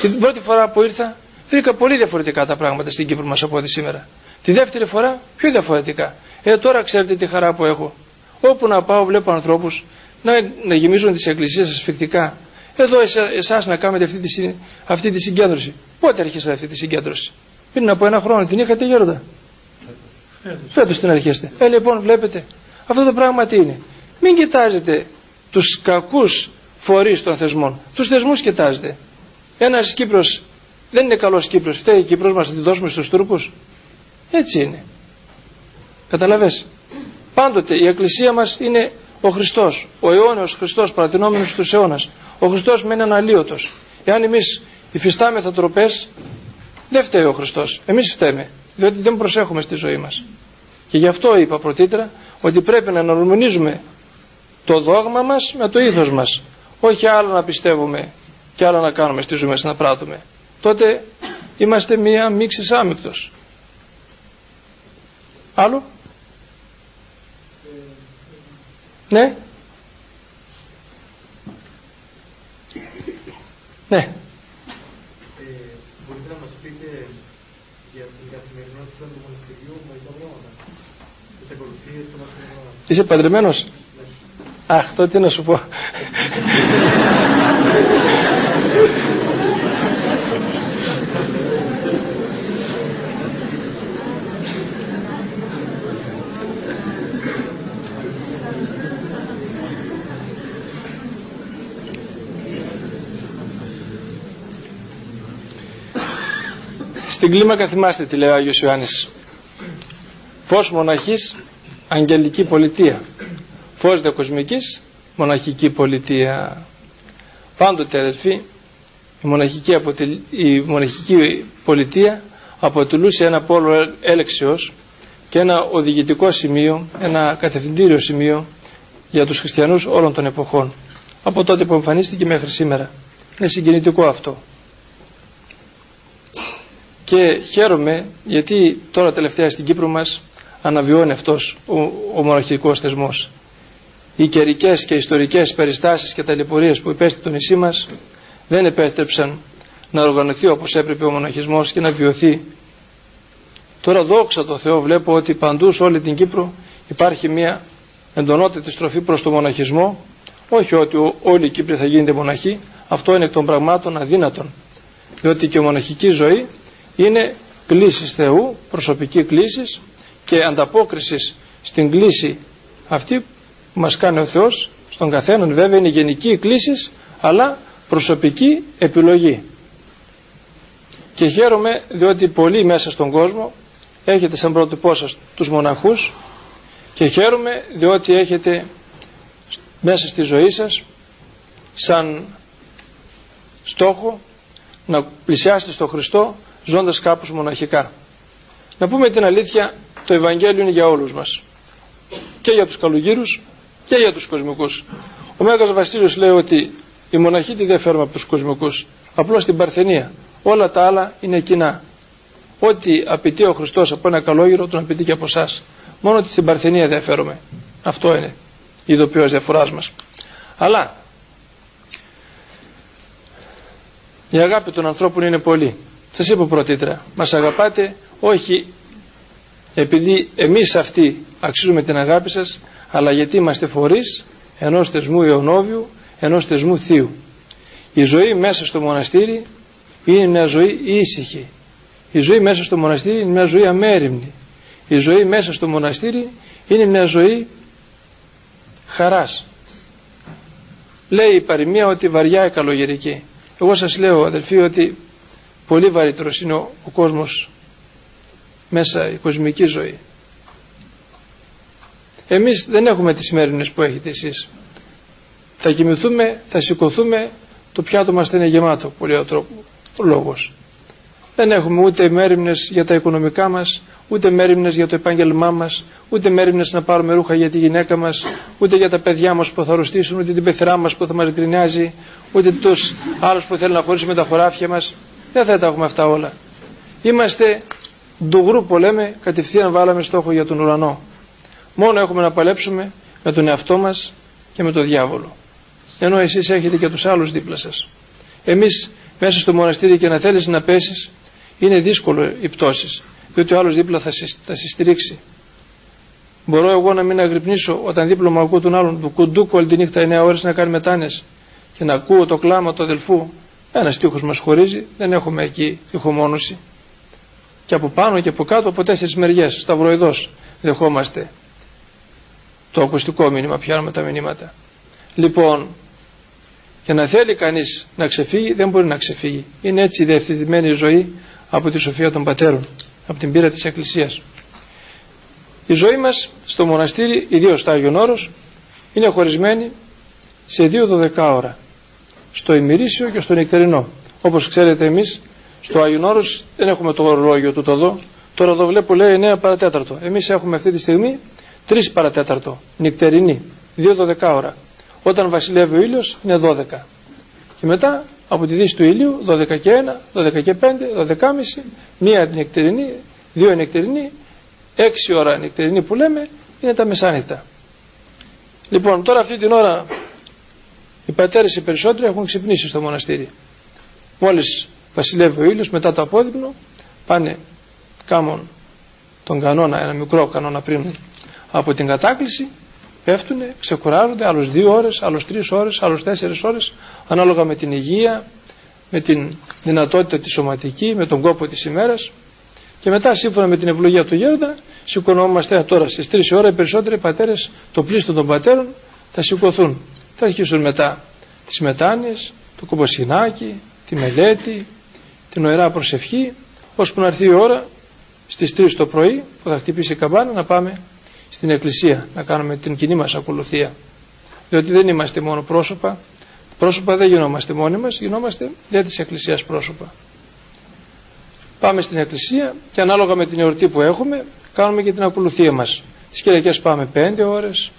Την πρώτη φορά που ήρθα βρήκα πολύ διαφορετικά τα πράγματα στην Κύπρο μας από ό,τι σήμερα. Τη δεύτερη φορά πιο διαφορετικά. Ε, τώρα ξέρετε τι χαρά που έχω. Όπου να πάω βλέπω ανθρώπους να, να γεμίζουν τις εκκλησίες ασφικτικά. Εδώ εσά, εσάς να κάνετε αυτή τη, αυτή τη συγκέντρωση. Πότε αρχίσατε αυτή τη συγκέντρωση; Πριν από ένα χρόνο την είχατε γέροντα; Φέτος την αρχίσετε. Ε, λοιπόν βλέπετε. Αυτό το πράγμα τι είναι; Μην κοιτάζετε τους κακούς φορείς των θεσμών. Τους θεσμούς κοιτάζετε. Ένας Κύπρος δεν είναι καλός Κύπρος. Φταίει η Κύπρος μας να την δώσουμε στους Τούρκους. Έτσι είναι. Καταλαβες. Πάντοτε η Εκκλησία μας είναι ο Χριστός. Ο αιώνιος Χριστός παρατηνόμενος στους αιώνας. Ο Χριστός μένει αναλύωτος. Εάν εμείς υφιστάμεθα τροπές, δεν φταίει ο Χριστός. Εμείς φταίμε. Διότι δεν προσέχουμε στη ζωή μας. Και γι' αυτό είπα πρωτήτερα ότι πρέπει να αναρμονίζουμε το δόγμα μας με το ήθος μας. Όχι άλλο να πιστεύουμε και άλλο να κάνουμε στη ζωή μας να πράττουμε. Τότε είμαστε μία μίξη άμυκτος. Άλλο; Ναι; Ναι. Ε, μπορείτε να μας πείτε για την καθημερινότητα του μοναστηριού με τα πράγματα. Είσαι παντρεμένος; Αχ, τότε τι να σου πω. Στην κλίμακα θυμάστε τι λέει ο Άγιος Ιωάννης. Φως μοναχής, αγγελική πολιτεία. Φως δε κοσμικής, μοναχική πολιτεία. Πάντοτε αδελφοί, η μοναχική, αποτελ... η μοναχική πολιτεία αποτελούσε ένα πόλο έλεξεως και ένα οδηγητικό σημείο, ένα κατευθυντήριο σημείο για τους χριστιανούς όλων των εποχών. Από τότε που εμφανίστηκε μέχρι σήμερα. Είναι συγκινητικό αυτό και χαίρομαι γιατί τώρα τελευταία στην Κύπρο μας αναβιώνει αυτός ο, ο μοναχικός θεσμός. Οι καιρικέ και ιστορικές περιστάσεις και ταλαιπωρίες που υπέστη το νησί μας δεν επέτρεψαν να οργανωθεί όπως έπρεπε ο μοναχισμός και να βιωθεί. Τώρα δόξα τω Θεώ βλέπω ότι παντού σε όλη την Κύπρο υπάρχει μια εντονότερη στροφή προς το μοναχισμό όχι ότι όλοι οι Κύπροι θα γίνονται μοναχοί αυτό είναι εκ των πραγμάτων αδύνατον διότι και η μοναχική ζωή είναι κλήσεις Θεού, προσωπική κλήση και ανταπόκριση στην κλήση αυτή που μας κάνει ο Θεός στον καθέναν βέβαια είναι γενική κλήση αλλά προσωπική επιλογή και χαίρομαι διότι πολλοί μέσα στον κόσμο έχετε σαν πρότυπό σας τους μοναχούς και χαίρομαι διότι έχετε μέσα στη ζωή σας σαν στόχο να πλησιάσετε στον Χριστό ζώντας κάπως μοναχικά. Να πούμε την αλήθεια, το Ευαγγέλιο είναι για όλους μας. Και για τους καλογύρους και για τους κοσμικούς. Ο Μέγας Βασίλειος λέει ότι οι μοναχοί τι διαφέρουν από τους κοσμικούς. Απλώς την παρθενία. Όλα τα άλλα είναι κοινά. Ό,τι απαιτεί ο Χριστός από ένα καλόγυρο τον απαιτεί και από εσάς. Μόνο ότι στην παρθενία διαφέρομαι. Αυτό είναι η ειδοποιώς διαφοράς μας. Αλλά η αγάπη των ανθρώπων είναι πολύ. Σας είπα πρωτήτρα, μας αγαπάτε όχι επειδή εμείς αυτοί αξίζουμε την αγάπη σας, αλλά γιατί είμαστε φορείς ενός θεσμού αιωνόβιου, ενός θεσμού θείου. Η ζωή μέσα στο μοναστήρι είναι μια ζωή ήσυχη. Η ζωή μέσα στο μοναστήρι είναι μια ζωή αμέριμνη. Η ζωή μέσα στο μοναστήρι είναι μια ζωή χαράς. Λέει η παροιμία ότι βαριά η καλογερική. Εγώ σας λέω αδελφοί ότι πολύ βαρύτερος είναι ο, ο κόσμος μέσα η κοσμική ζωή. Εμείς δεν έχουμε τις σημερινές που έχετε εσείς. Θα κοιμηθούμε, θα σηκωθούμε το πιάτο μας θα είναι γεμάτο πολύ ο, τρόπο, ο λόγος. Δεν έχουμε ούτε μέρημνες για τα οικονομικά μας ούτε μέρημνες για το επάγγελμά μας ούτε μέρημνες να πάρουμε ρούχα για τη γυναίκα μας ούτε για τα παιδιά μας που θα αρρωστήσουν ούτε την πεθερά μας που θα μας γκρινιάζει ούτε τους άλλους που θέλουν να χωρίσουμε τα χωράφια μας. Δεν θα τα έχουμε αυτά όλα. Είμαστε ντουγρού που λέμε, κατευθείαν βάλαμε στόχο για τον ουρανό. Μόνο έχουμε να παλέψουμε με τον εαυτό μας και με τον διάβολο. Ενώ εσείς έχετε και τους άλλους δίπλα σας. Εμείς μέσα στο μοναστήρι και να θέλεις να πέσεις είναι δύσκολο οι πτώσεις. Διότι ο άλλος δίπλα θα, θα συστηρίξει. Μπορώ εγώ να μην αγρυπνήσω όταν δίπλα μου ακούω τον άλλον του κουντούκου όλη τη νύχτα 9 ώρες να κάνει μετάνες και να ακούω το κλάμα του αδελφού ένας τείχος μας χωρίζει, δεν έχουμε εκεί ηχομόνωση. Και από πάνω και από κάτω από τέσσερις μεριές, σταυροειδώς δεχόμαστε το ακουστικό μήνυμα, πιάνουμε τα μηνύματα. Λοιπόν, για να θέλει κανείς να ξεφύγει, δεν μπορεί να ξεφύγει. Είναι έτσι η διευθυντημένη ζωή από τη σοφία των πατέρων, από την πείρα της Εκκλησίας. Η ζωή μας στο μοναστήρι, ιδίως στο Άγιον Όρος, είναι χωρισμένη σε δύο δωδεκάωρα στο ημερήσιο και στο νυχτερινό. Όπως ξέρετε εμείς στο Άγιον Όρος δεν έχουμε το ορολόγιο του εδώ. Τώρα εδώ βλέπω λέει 9 παρατέταρτο. Εμείς έχουμε αυτή τη στιγμή 3 παρατέταρτο νυχτερινή, 2 12 ώρα. Όταν βασιλεύει ο ήλιος είναι 12. Και μετά από τη δύση του ήλιου 12 και 1, 12 και 5, 12 12,5, μία νυχτερινή, δύο νυχτερινή, 6 ώρα νυχτερινή που λέμε είναι τα μεσάνυχτα. Λοιπόν τώρα αυτή την ώρα οι πατέρες οι περισσότεροι έχουν ξυπνήσει στο μοναστήρι. Μόλις βασιλεύει ο ήλιος μετά το απόδειμνο πάνε κάμουν τον κανόνα, ένα μικρό κανόνα πριν από την κατάκληση πέφτουν, ξεκουράζονται άλλους δύο ώρες, άλλους τρεις ώρες, άλλους τέσσερις ώρες ανάλογα με την υγεία, με την δυνατότητα τη σωματική, με τον κόπο της ημέρας και μετά σύμφωνα με την ευλογία του γέροντα σηκωνόμαστε τώρα στις 3 ώρα οι περισσότεροι πατέρες το πλήστο των πατέρων θα σηκωθούν. Θα αρχίσουν μετά τις μετάνοιες, το κομποσχοινάκι, τη μελέτη, την οερά προσευχή ώσπου να έρθει η ώρα στις 3 το πρωί που θα χτυπήσει η καμπάνα να πάμε στην εκκλησία να κάνουμε την κοινή μας ακολουθία. Διότι δεν είμαστε μόνο πρόσωπα πρόσωπα δεν γινόμαστε μόνοι μας γινόμαστε για της εκκλησίας πρόσωπα. Πάμε στην εκκλησία και ανάλογα με την εορτή που έχουμε κάνουμε και την ακολουθία μας. Τις Κυριακές πάμε 5 ώρες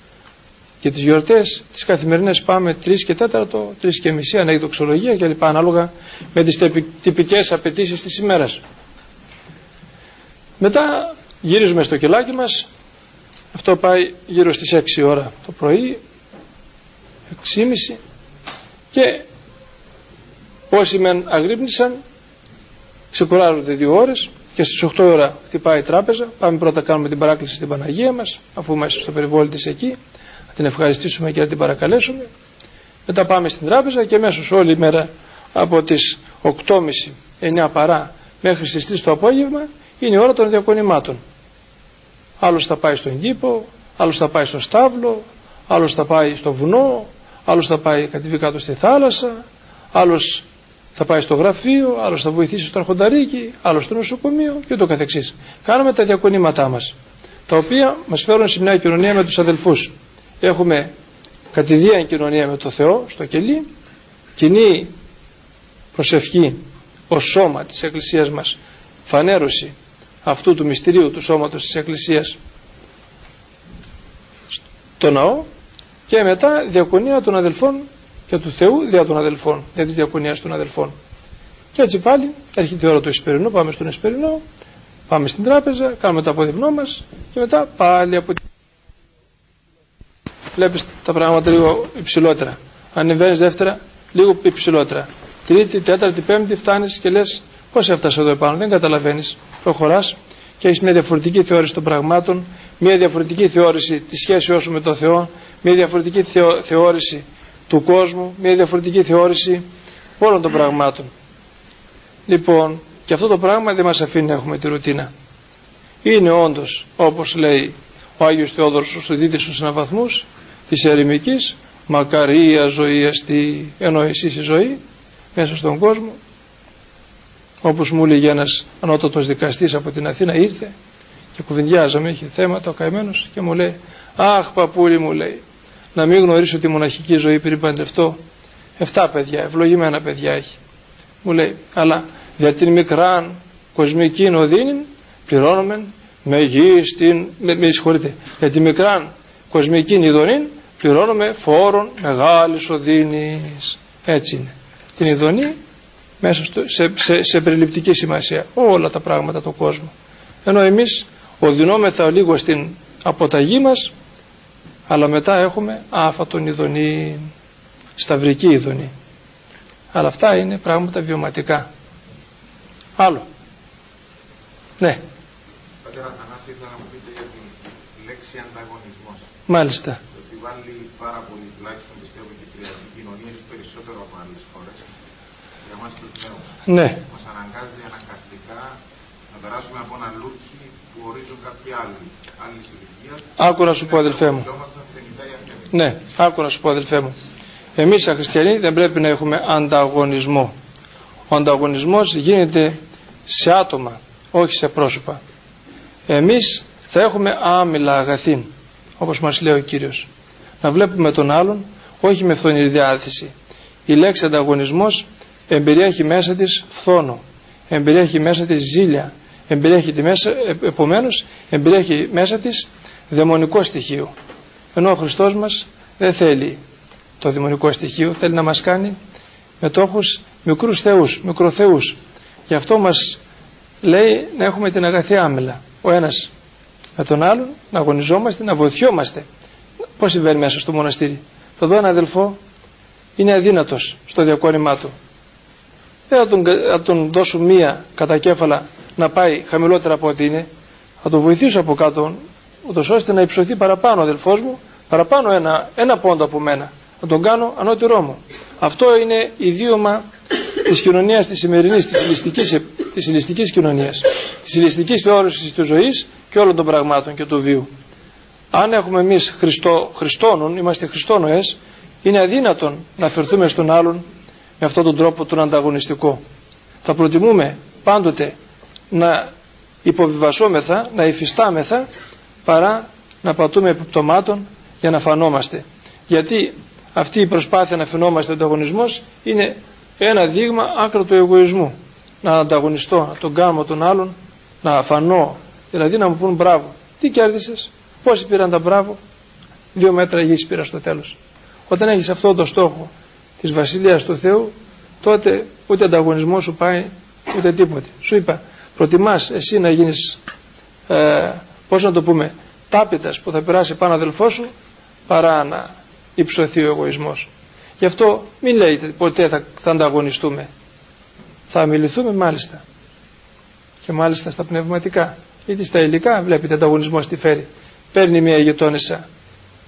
και τις γιορτές τις καθημερινές πάμε 3 και 4 3 και μισή ανέκδοξολογία και λοιπά ανάλογα με τις τυπικές απαιτήσεις της ημέρας. Μετά γυρίζουμε στο κελάκι μας. Αυτό πάει γύρω στις 6 ώρα το πρωί 6.30 και όσοι μεν αγρύπνησαν ξεκουράζονται δύο ώρες και στις 8 ώρα χτυπάει η τράπεζα. Πάμε πρώτα κάνουμε την παράκληση στην Παναγία μας αφού είμαστε στο περιβόλι της εκεί. να την ευχαριστήσουμε και να την παρακαλέσουμε μετά πάμε στην τράπεζα και μέσω όλη η μέρα από τις 8.30 9 παρά μέχρι στις 3 το απόγευμα είναι η ώρα των διακονημάτων άλλος θα πάει στον κήπο άλλος θα πάει στο στάβλο άλλος θα πάει στο βουνό άλλος θα πάει κατεβεί κάτω στη θάλασσα άλλος θα πάει στο γραφείο, άλλος θα βοηθήσει στο αρχονταρίκι, άλλος στο νοσοκομείο και το καθεξής. Κάνουμε τα διακονήματά μας, τα οποία μας φέρουν σε μια κοινωνία με τους αδελφούς. Έχουμε κατηδίαν κοινωνία με το Θεό στο κελί, κοινή προσευχή ως σώμα της Εκκλησίας μας, φανέρωση αυτού του μυστηρίου του σώματος της Εκκλησίας στο ναό και μετά διακονία των αδελφών και του Θεού δια των αδελφών, δια της διακονίας των αδελφών. Και έτσι πάλι έρχεται η ώρα του Εσπερινού, πάμε στον Εσπερινό, πάμε στην τράπεζα, κάνουμε το αποδειμνό μας και μετά πάλι από Βλέπεις τα πράγματα λίγο υψηλότερα. Ανεβαίνεις δεύτερα, λίγο υψηλότερα. Τρίτη, τέταρτη, πέμπτη φτάνεις και λες πώς έφτασα εδώ επάνω. Δεν καταλαβαίνεις. Προχωράς και έχεις μια διαφορετική θεώρηση των πραγμάτων, μια διαφορετική θεώρηση της σχέσης σου με τον Θεό, μια διαφορετική θεώρηση του κόσμου, μια διαφορετική θεώρηση όλων των πραγμάτων. Λοιπόν, και αυτό το πράγμα δεν μας αφήνει να έχουμε τη ρουτίνα. Είναι όντως, όπως λέει ο Άγιος Θεόδωρος ο Στουδίτης στους αναβαθμούς της ερημικής, μακαρία ζωή αστή, ενώ εσείς η ζωή μέσα στον κόσμο, όπως μου έλεγε ένας ανώτατος δικαστής από την Αθήνα ήρθε και κουβεντιάζαμε, είχε θέματα ο καημένος και μου λέει «Αχ παππούλη» μου λέει «να μην γνωρίσω τη μοναχική ζωή πριν παντρευτώ». Εφτά παιδιά, ευλογημένα παιδιά έχει. Μου λέει «αλλά για την μικράν κοσμική οδύνη πληρώνουμε με γη στην... με, με συγχωρείτε, για την μικράν κοσμική ειδονή πληρώνουμε φόρων μεγάλης οδύνης». Έτσι είναι. Την ειδονή μέσα στο, σε, σε, σε περιληπτική σημασία όλα τα πράγματα του κόσμου. Ενώ εμείς οδυνόμεθα λίγο στην αποταγή μας αλλά μετά έχουμε άφατον ειδονή, σταυρική ειδονή. Αλλά αυτά είναι πράγματα βιωματικά. Άλλο. Ναι. Πατέρα Θανάση, ήθελα να μου πείτε για τη λέξη ανταγωνισμός. Μάλιστα. Ότι βάλει πάρα πολύ, τουλάχιστον πιστεύω και η κοινωνία περισσότερο από άλλες χώρες. Για εμάς τους νέους. Ναι. Μας αναγκάζει αναγκαστικά να περάσουμε από ένα λούκι που ορίζουν κάποιοι άλλοι. Άλλοι ηλικία. Άκου να σου πω αδελφέ μου. Ναι, άκου να σου πω αδελφέ μου. Εμείς σαν χριστιανοί δεν πρέπει να έχουμε ανταγωνισμό. Ο ανταγωνισμός γίνεται σε άτομα, όχι σε πρόσωπα. Εμείς θα έχουμε άμυλα αγαθήν, όπως μας λέει ο Κύριος. Να βλέπουμε τον άλλον, όχι με φθονηρή διάθεση. Η λέξη ανταγωνισμός εμπεριέχει μέσα της φθόνο, εμπεριέχει μέσα της ζήλια, εμπεριέχει μέσα, ε, επομένως εμπεριέχει μέσα της δαιμονικό στοιχείο. Ενώ ο Χριστός μας δεν θέλει το δαιμονικό στοιχείο, θέλει να μας κάνει μετόχους μικρούς θεούς, μικροθεούς. Γι' αυτό μας λέει να έχουμε την αγαθή άμυλα. Ο ένας με τον άλλον, να αγωνιζόμαστε, να βοηθιόμαστε. Πώς συμβαίνει μέσα στο μοναστήρι; Το δω ένα αδελφό είναι αδύνατος στο διακόρημά του. Δεν θα τον, θα τον δώσω μία κατά κέφαλα να πάει χαμηλότερα από ό,τι είναι. Θα τον βοηθήσω από κάτω, ούτως ώστε να υψωθεί παραπάνω ο αδελφός μου, παραπάνω ένα, ένα πόντο από μένα, να τον κάνω ανώτερό μου. Αυτό είναι ιδίωμα της κοινωνίας της σημερινής, της ηλιστικής, της ηλιστικής κοινωνίας, της ηλιστικής θεώρησης της ζωής και όλων των πραγμάτων και του βίου. Αν έχουμε εμείς Χριστό, Χριστόνων, είμαστε Χριστόνοες, είναι αδύνατον να φερθούμε στον άλλον με αυτόν τον τρόπο τον ανταγωνιστικό. Θα προτιμούμε πάντοτε να υποβιβασόμεθα, να υφιστάμεθα παρά να πατούμε επιπτωμάτων για να φανόμαστε. Γιατί αυτή η προσπάθεια να φαινόμαστε ανταγωνισμός είναι ένα δείγμα άκρο του εγωισμού. Να ανταγωνιστώ, να τον κάνω τον άλλον, να φανώ, δηλαδή να μου πούν μπράβο. Τι κέρδισες, πόσοι πήραν τα μπράβο, δύο μέτρα γης πήρα στο τέλος. Όταν έχεις αυτό το στόχο της Βασιλείας του Θεού, τότε ούτε ανταγωνισμός σου πάει, ούτε τίποτε. Σου είπα, προτιμάς εσύ να γίνεις, ε, πώς να το πούμε, τάπητας που θα περάσει πάνω αδελφό σου, παρά να υψωθεί ο εγωισμός. Γι' αυτό μην λέτε ποτέ θα, θα ανταγωνιστούμε. Θα μιληθούμε μάλιστα. Και μάλιστα στα πνευματικά. Γιατί στα υλικά βλέπετε ανταγωνισμό τι φέρει. Παίρνει μια γειτόνισσα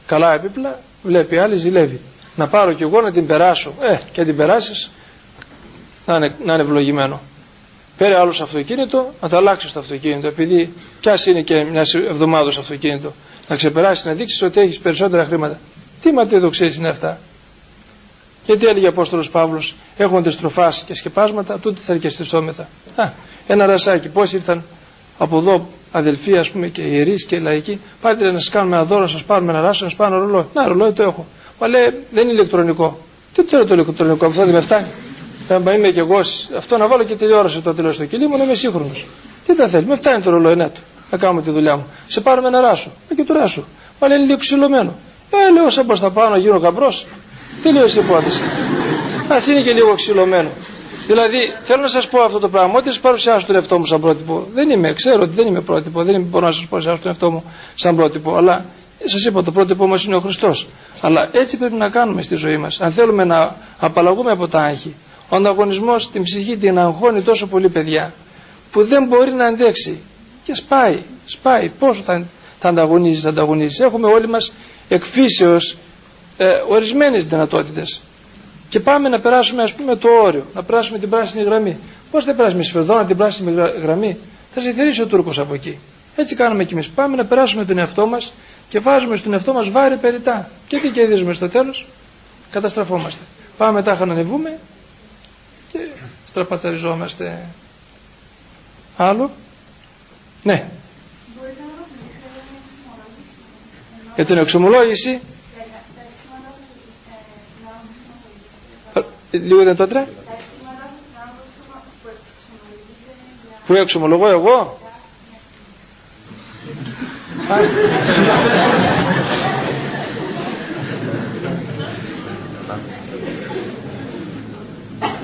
καλά έπιπλα, βλέπει άλλη ζηλεύει. Να πάρω κι εγώ να την περάσω. Ε, και την περάσεις, να είναι, να είναι ευλογημένο. Πέρε άλλο αυτοκίνητο, να τα αλλάξεις το αυτοκίνητο. Επειδή κι είναι και μιας εβδομάδας αυτοκίνητο, να ξεπεράσεις, να δείξεις ότι έχεις περισσότερα χρήματα. Τι ματιοδοξίε είναι αυτά. Γιατί έλεγε ο Απόστολος Παύλος, έχονται στροφάς και σκεπάσματα, τούτε θα αρκεστησόμεθα. Α, ένα ρασάκι, πώς ήρθαν από εδώ αδελφοί, ας πούμε, και ιερείς και λαϊκοί, πάτε να σας κάνουμε ένα δώρο, σας πάρουμε ένα ράσο, να σας πάρουμε ένα ρολόι. Να, ρολόι το έχω. Μα λέει, δεν είναι ηλεκτρονικό. Τι ξέρω το ηλεκτρονικό, αυτό δεν με φτάνει. Θα είμαι και εγώ, αυτό να βάλω και τηλεόραση το τέλο στο κελί μου, να είμαι σύγχρονος. Τι τα θέλει, με φτάνει το ρολόι, ναι, του. Να κάνουμε τη δουλειά μου. Σε πάρουμε ένα ράσο. Ε, και του ράσου. Μα λέει λίγο ξυλωμένο. Ε, λέω, σαν προς τα πάνω, γίνω γαμπρό. Τι λέω σε υπόθεση. Α είναι και λίγο ξυλωμένο. Δηλαδή, θέλω να σας πω αυτό το πράγμα. Ότι σας παρουσιάσω τον εαυτό μου σαν πρότυπο. Δεν είμαι, ξέρω ότι δεν είμαι πρότυπο. Δεν μπορώ να σας παρουσιάσω τον εαυτό μου σαν πρότυπο. Αλλά σας είπα, το πρότυπο μα είναι ο Χριστός. Αλλά έτσι πρέπει να κάνουμε στη ζωή μας. Αν θέλουμε να απαλλαγούμε από τα άγχη. Ο ανταγωνισμός την ψυχή την αγχώνει τόσο πολύ, παιδιά, που δεν μπορεί να αντέξει. Και σπάει, σπάει. Πόσο θα, θα ανταγωνίζεις, θα ανταγωνίζεις. Έχουμε όλοι μας εκφύσεως ε, ορισμένες δυνατότητες και πάμε να περάσουμε ας πούμε το όριο, να περάσουμε την πράσινη γραμμή. Πώς θα περάσουμε σφαιρδόνα την πράσινη γραμμή, θα σε θερήσει ο Τούρκος από εκεί. Έτσι κάνουμε κι εμείς. Πάμε να περάσουμε τον εαυτό μας και βάζουμε στον εαυτό μας βάρη περιτά. Και τι κερδίζουμε στο τέλος, καταστραφόμαστε. Πάμε μετά να ανεβούμε και στραπατσαριζόμαστε. Άλλο. Ναι. Για την εξομολόγηση; Λίγο δυνατότερα. Πού εξομολογώ εγώ;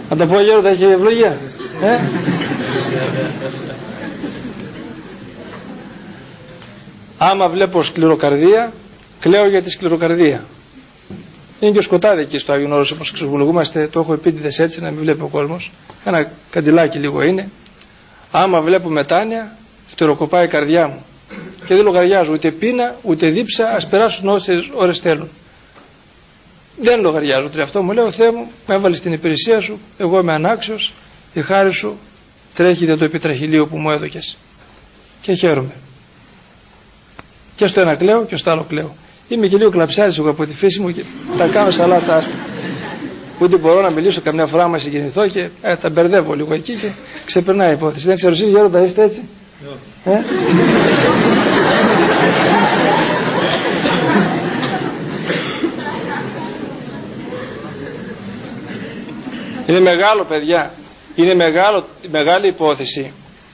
Να τα πω γέροντα, έχει ευλογία. Ε; Άμα βλέπω σκληροκαρδία, κλαίω για τη σκληροκαρδία. Είναι και σκοτάδι εκεί στο Άγιον Όρος όπως ξεβολογούμαστε, το έχω επίτηδες έτσι να μην βλέπει ο κόσμος. Ένα καντιλάκι λίγο είναι. Άμα βλέπω μετάνοια, φτεροκοπάει η καρδιά μου. Και δεν λογαριάζω ούτε πείνα, ούτε δίψα, ας περάσουν όσες ώρες θέλουν. Δεν λογαριάζω το αυτό μου, λέω Θεέ μου, με έβαλες στην υπηρεσία σου, εγώ είμαι ανάξιος, η χάρη σου τρέχει για το επιτραχυλίο που μου έδωκες. Και χαίρομαι. Και στο ένα κλαίω και στο άλλο κλαίω. Είμαι και λίγο κλαψάρισο από τη φύση μου και τα κάνω σαλάτα άστα. Ούτε μπορώ να μιλήσω καμιά φορά μα συγκινηθώ και ε, τα μπερδεύω λίγο εκεί και ξεπερνάει η υπόθεση. Δεν ξέρω εσύ Γέροντα είστε έτσι; Ε; Είναι μεγάλο παιδιά, είναι μεγάλο, μεγάλη υπόθεση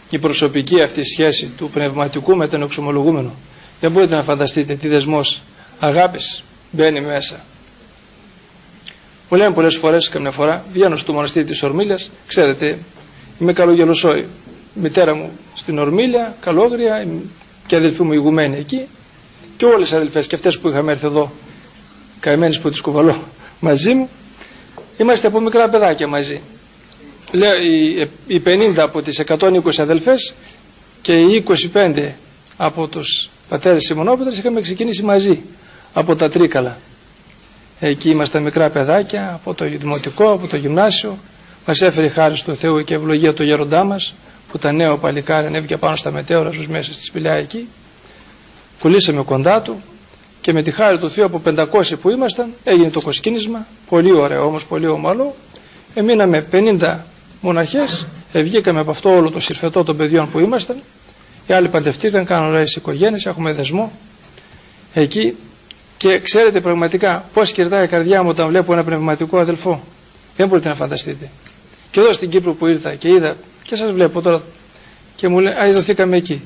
η προσωπική αυτή σχέση του πνευματικού με τον εξομολογούμενο. Δεν μπορείτε να φανταστείτε τι δεσμός αγάπης μπαίνει μέσα. Μου λένε πολλές φορές, καμιά φορά, βγαίνω στο μοναστήρι της Ορμήλιας, ξέρετε, είμαι καλογελοσόη. Η μητέρα μου στην Ορμήλια, καλόγρια, και αδελφή μου ηγουμένη εκεί, και όλες οι αδελφές και αυτές που είχαμε έρθει εδώ, καημένες που τις κουβαλώ μαζί μου, είμαστε από μικρά παιδάκια μαζί. Λέω, οι 50 από τις 120 αδελφές και οι 25 από τους πατέρες Σιμωνόπετρες είχαμε ξεκινήσει μαζί από τα Τρίκαλα. Εκεί ήμασταν μικρά παιδάκια, από το δημοτικό, από το γυμνάσιο. Μας έφερε χάρη του Θεού και ευλογία το γέροντά μας, που τα νέο παλικάρι ανέβηκε πάνω στα μετέωρα στους μέσα στη σπηλιά εκεί. Κουλήσαμε κοντά του και με τη χάρη του Θεού από 500 που ήμασταν έγινε το κοσκίνισμα, πολύ ωραίο όμως, πολύ ομαλό. Εμείναμε 50 μοναχές, βγήκαμε από αυτό όλο το συρφετό των παιδιών που ήμασταν. Οι άλλοι παντευτήκαν, κάνουν ωραίες οικογένειες, έχουμε δεσμό εκεί και ξέρετε πραγματικά πώς κερδάει η καρδιά μου όταν βλέπω ένα πνευματικό αδελφό. Δεν μπορείτε να φανταστείτε. Και εδώ στην Κύπρο που ήρθα και είδα και σας βλέπω τώρα και μου λέει, α, εκεί.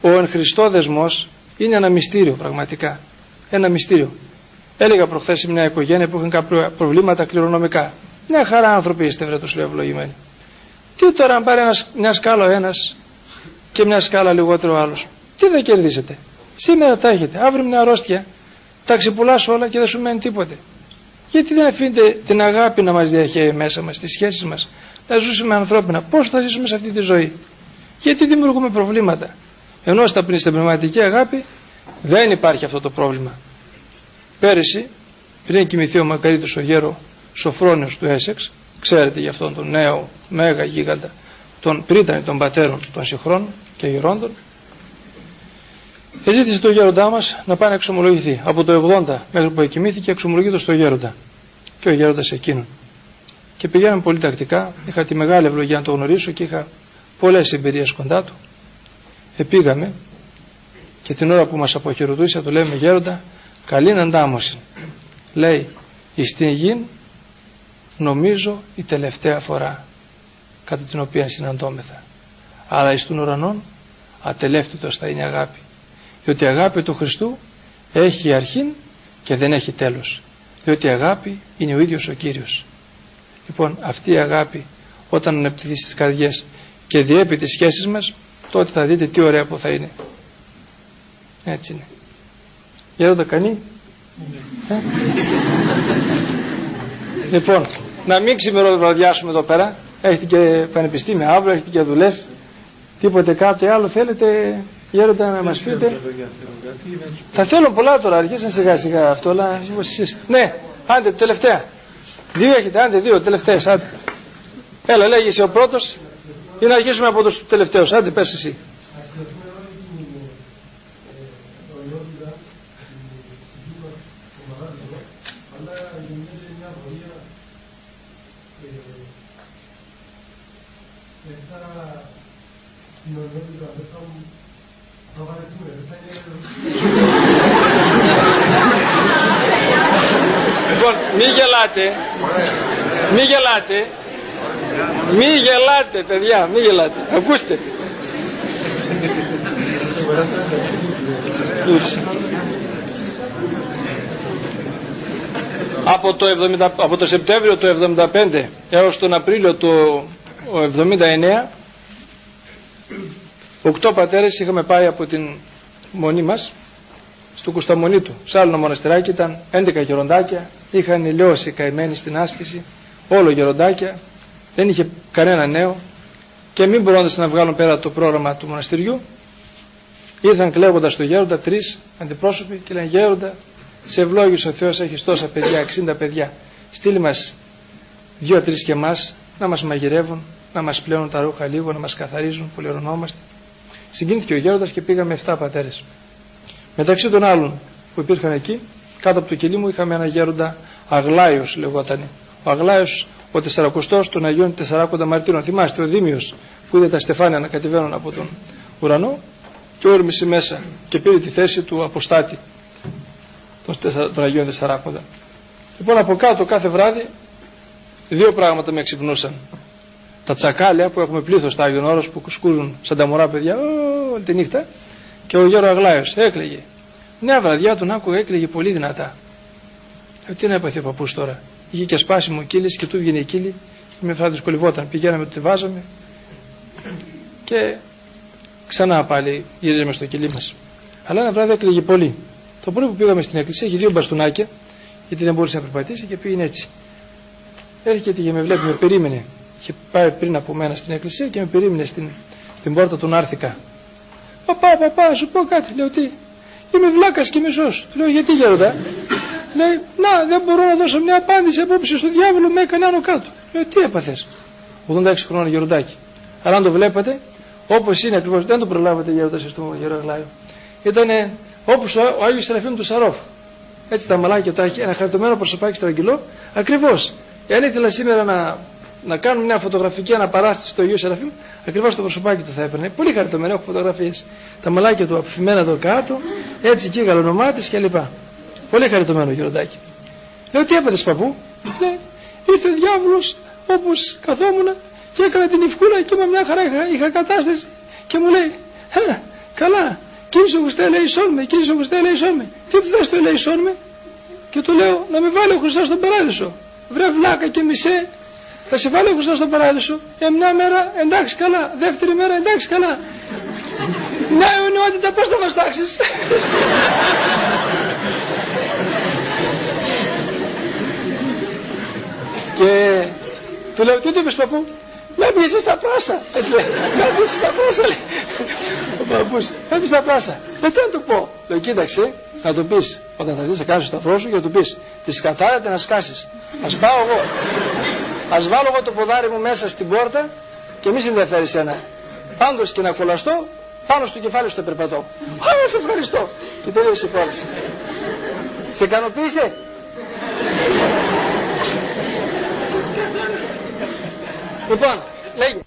Ο εν Χριστώ δεσμός είναι ένα μυστήριο πραγματικά. Ένα μυστήριο. Έλεγα προχθές σε μια οικογένεια που είχαν κάποια προβλήματα κληρονομικά. Μια χαρά άνθρωποι είστε, βρε τους ευλογημένοι. Τι τώρα, αν πάρει μια σκάλα ο ένας και μια σκάλα λιγότερο ο άλλος, τι δεν κερδίσετε. Σήμερα τα έχετε, αύριο μια αρρώστια, τα ξεπουλάς όλα και δεν σου μένει τίποτε. Γιατί δεν αφήνετε την αγάπη να μας διαχέει μέσα μας, τις σχέσεις μας, να ζήσουμε ανθρώπινα. Πώς θα ζήσουμε σε αυτή τη ζωή; Γιατί δημιουργούμε προβλήματα; Ενώ στα στην πνευματική αγάπη δεν υπάρχει αυτό το πρόβλημα. Πέρυσι, πριν κοιμηθεί ο μακαρίτος ο γέρο Σοφρόνιος του Έσεξ, ξέρετε για αυτόν τον νέο μέγα γίγαντα, τον πρίτανη των πατέρων των συγχρόνων και γερόντων, ζήτησε το γέροντά μας να πάει να εξομολογηθεί. Από το 80 μέχρι που εκοιμήθηκε εξομολογείται στο γέροντα και ο γέροντας εκείνον. Και πηγαίναμε πολύ τακτικά, είχα τη μεγάλη ευλογία να το γνωρίσω και είχα πολλές εμπειρίες κοντά του. Επήγαμε και την ώρα που μας αποχαιρετούσε το λέμε γέροντα καλή αντάμωση λέει στην γη νομίζω η τελευταία φορά κατά την οποία συναντώμεθα. Αλλά εις των ουρανών ατελεύτητος θα είναι η αγάπη. Διότι η αγάπη του Χριστού έχει αρχήν και δεν έχει τέλος. Διότι η αγάπη είναι ο ίδιος ο Κύριος λοιπόν αυτή η αγάπη όταν ανεπτυχθεί στις καρδιές και διέπει τις σχέσεις μας τότε θα δείτε τι ωραία που θα είναι έτσι είναι. Γέροντα κανεί. Ε; λοιπόν, να μην ξημεροβραδιάσουμε εδώ πέρα. Έχετε και πανεπιστήμια αύριο, έχετε και δουλειές. Τίποτε κάτι άλλο θέλετε γέροντα να μας πείτε; Θα θέλω πολλά τώρα, αρχίσαν σιγά σιγά αυτό, αλλά εσείς. Ναι, άντε τελευταία. Δύο έχετε, άντε δύο, τελευταίες, άντε. Έλα, λέγει ο πρώτος ή να αρχίσουμε από τους τελευταίους, άντε πες εσύ. Λοιπόν, μη γελάτε. Μη γελάτε. Μη γελάτε, παιδιά, μη γελάτε. Ακούστε. από το, 70, από το Σεπτέμβριο του 75 έως τον Απρίλιο του 79 οκτώ πατέρες είχαμε πάει από την μονή μας στο Κουσταμονίτου σε άλλο μοναστεράκι ήταν 11 γεροντάκια είχαν ηλιώσει καημένοι στην άσκηση όλο γεροντάκια δεν είχε κανένα νέο και μην μπορώντας να βγάλουν πέρα το πρόγραμμα του μοναστηριού. Ήρθαν κλαίγοντας στο γέροντα τρεις αντιπρόσωποι και λένε γέροντα σε ευλόγησε ο Θεός έχεις τόσα παιδιά 60 παιδιά. Στείλει μας δύο-τρεις και εμάς να μας μαγειρεύουν να μας πλέουν τα ρούχα λίγο να μας καθαρίζουν που λερωνόμαστε συγκίνηθηκε ο γέροντας και πήγαμε 7 πατέρες. Μεταξύ των άλλων που υπήρχαν εκεί κάτω από το κελί μου είχαμε ένα γέροντα Αγλάιος λεγόταν ο Αγλάιος ο 40 των Αγίων 40 Μαρτύρων θυμάστε ο Δήμιος που είδε τα στεφάνια να κατεβαίνουν από τον ουρανό και όρμησε μέσα και πήρε τη θέση του αποστάτη των Αγίων Τεσσαράκοντα. Λοιπόν από κάτω κάθε βράδυ δύο πράγματα με εξυπνούσαν. Τα τσακάλια που έχουμε πλήθος στα Άγιον Όρος που σκούζουν σαν τα μωρά παιδιά όλη τη νύχτα και ο Γιώργο Αγλάιος έκλαιγε. Μια βραδιά τον άκουγα έκλαιγε πολύ δυνατά. Ε, τι να έπαθε ο παππούς τώρα; Είχε και σπάσιμο κύλης και του βγαίνει η κύλη και με φράτης κολυβόταν. Πηγαίναμε, το βάζαμε και ξανά πάλι γύριζαμε στο κελί μας. Αλλά ένα βράδυ έκλαιγε πολύ. Το πρωί που πήγαμε στην εκκλησία είχε δύο μπαστούνάκια, γιατί δεν μπορούσε να περπατήσει και πήγαινε έτσι. Έρχεται και με βλέπει, με περίμενε. Είχε πάει πριν από μένα στην εκκλησία και με περίμενε στην, στην πόρτα του Νάρθηκα. Παπά, παπά, σου πω κάτι, λέω τι. Είμαι βλάκας και μισό. Του λέω γιατί γέροντα; Λέει να δεν μπορώ να δώσω μια απάντηση απόψε στο διάβολο με έκανε άνω κάτω. Λέω τι έπαθες; 86 χρόνια γεροντάκι. Αλλά αν το βλέπετε όπως είναι ακριβώς δεν το προλάβατε γέροντα στο γερογλάιο. Ήταν όπως ο, ο Άγιος Σεραφείμ του Σαρόφ. Έτσι τα μαλάκια τα έχει ένα χαριτωμένο προσωπάκι στραγγυλό. Ακριβώς. Εάν ήθελα σήμερα να, να κάνω μια φωτογραφική αναπαράσταση στο Αγίου Σεραφείμ, ακριβώς το προσωπάκι του θα έπαιρνε. Πολύ χαριτωμένο, έχω φωτογραφίες. Τα μαλάκια του αφημένα εδώ κάτω, έτσι εκεί γαλονομάτι κλπ. Πολύ χαριτωμένο γεροντάκι. Λέω τι έπατε παππού; Λέει, ήρθε ο διάβολος όπως καθόμουν και έκανα την ευκούλα και με μια χαρά είχα, είχα κατάσταση και μου λέει, καλά, Κύριε ο Χριστέ ελέησόν με, κύριε ο Χριστέ ελέησόν με. Τι του θες το ελέησόν με. Και του λέω να με βάλει ο Χριστός στον παράδεισο. Βρε βλάκα και μισέ. Θα σε βάλει ο Χριστός στον παράδεισο. Ε, μια μέρα εντάξει καλά. Δεύτερη μέρα εντάξει καλά. Να αιωνιότητα πώς θα μας τάξεις. και του λέω τι του είπες παππού; Να μπει στα πάσα; Να μπει στα πάσα, λέει. Ο παππούς, να μπει στα πάσα; Δεν τι να του πω; Λέω, κοίταξε, να του πεις όταν θα δεις να κάνεις το σταυρό σου και να του πεις τη σκατάρετε να σκάσεις. Α πάω εγώ. Α βάλω εγώ το ποδάρι μου μέσα στην πόρτα και μη ενδιαφέρει ένα. Πάντως και να κολλαστώ πάνω στο κεφάλι σου το περπατώ. Α, σε ευχαριστώ. Και τελείωσε η κόλληση. Σε ικανοποίησε; Λοιπόν, λέγει.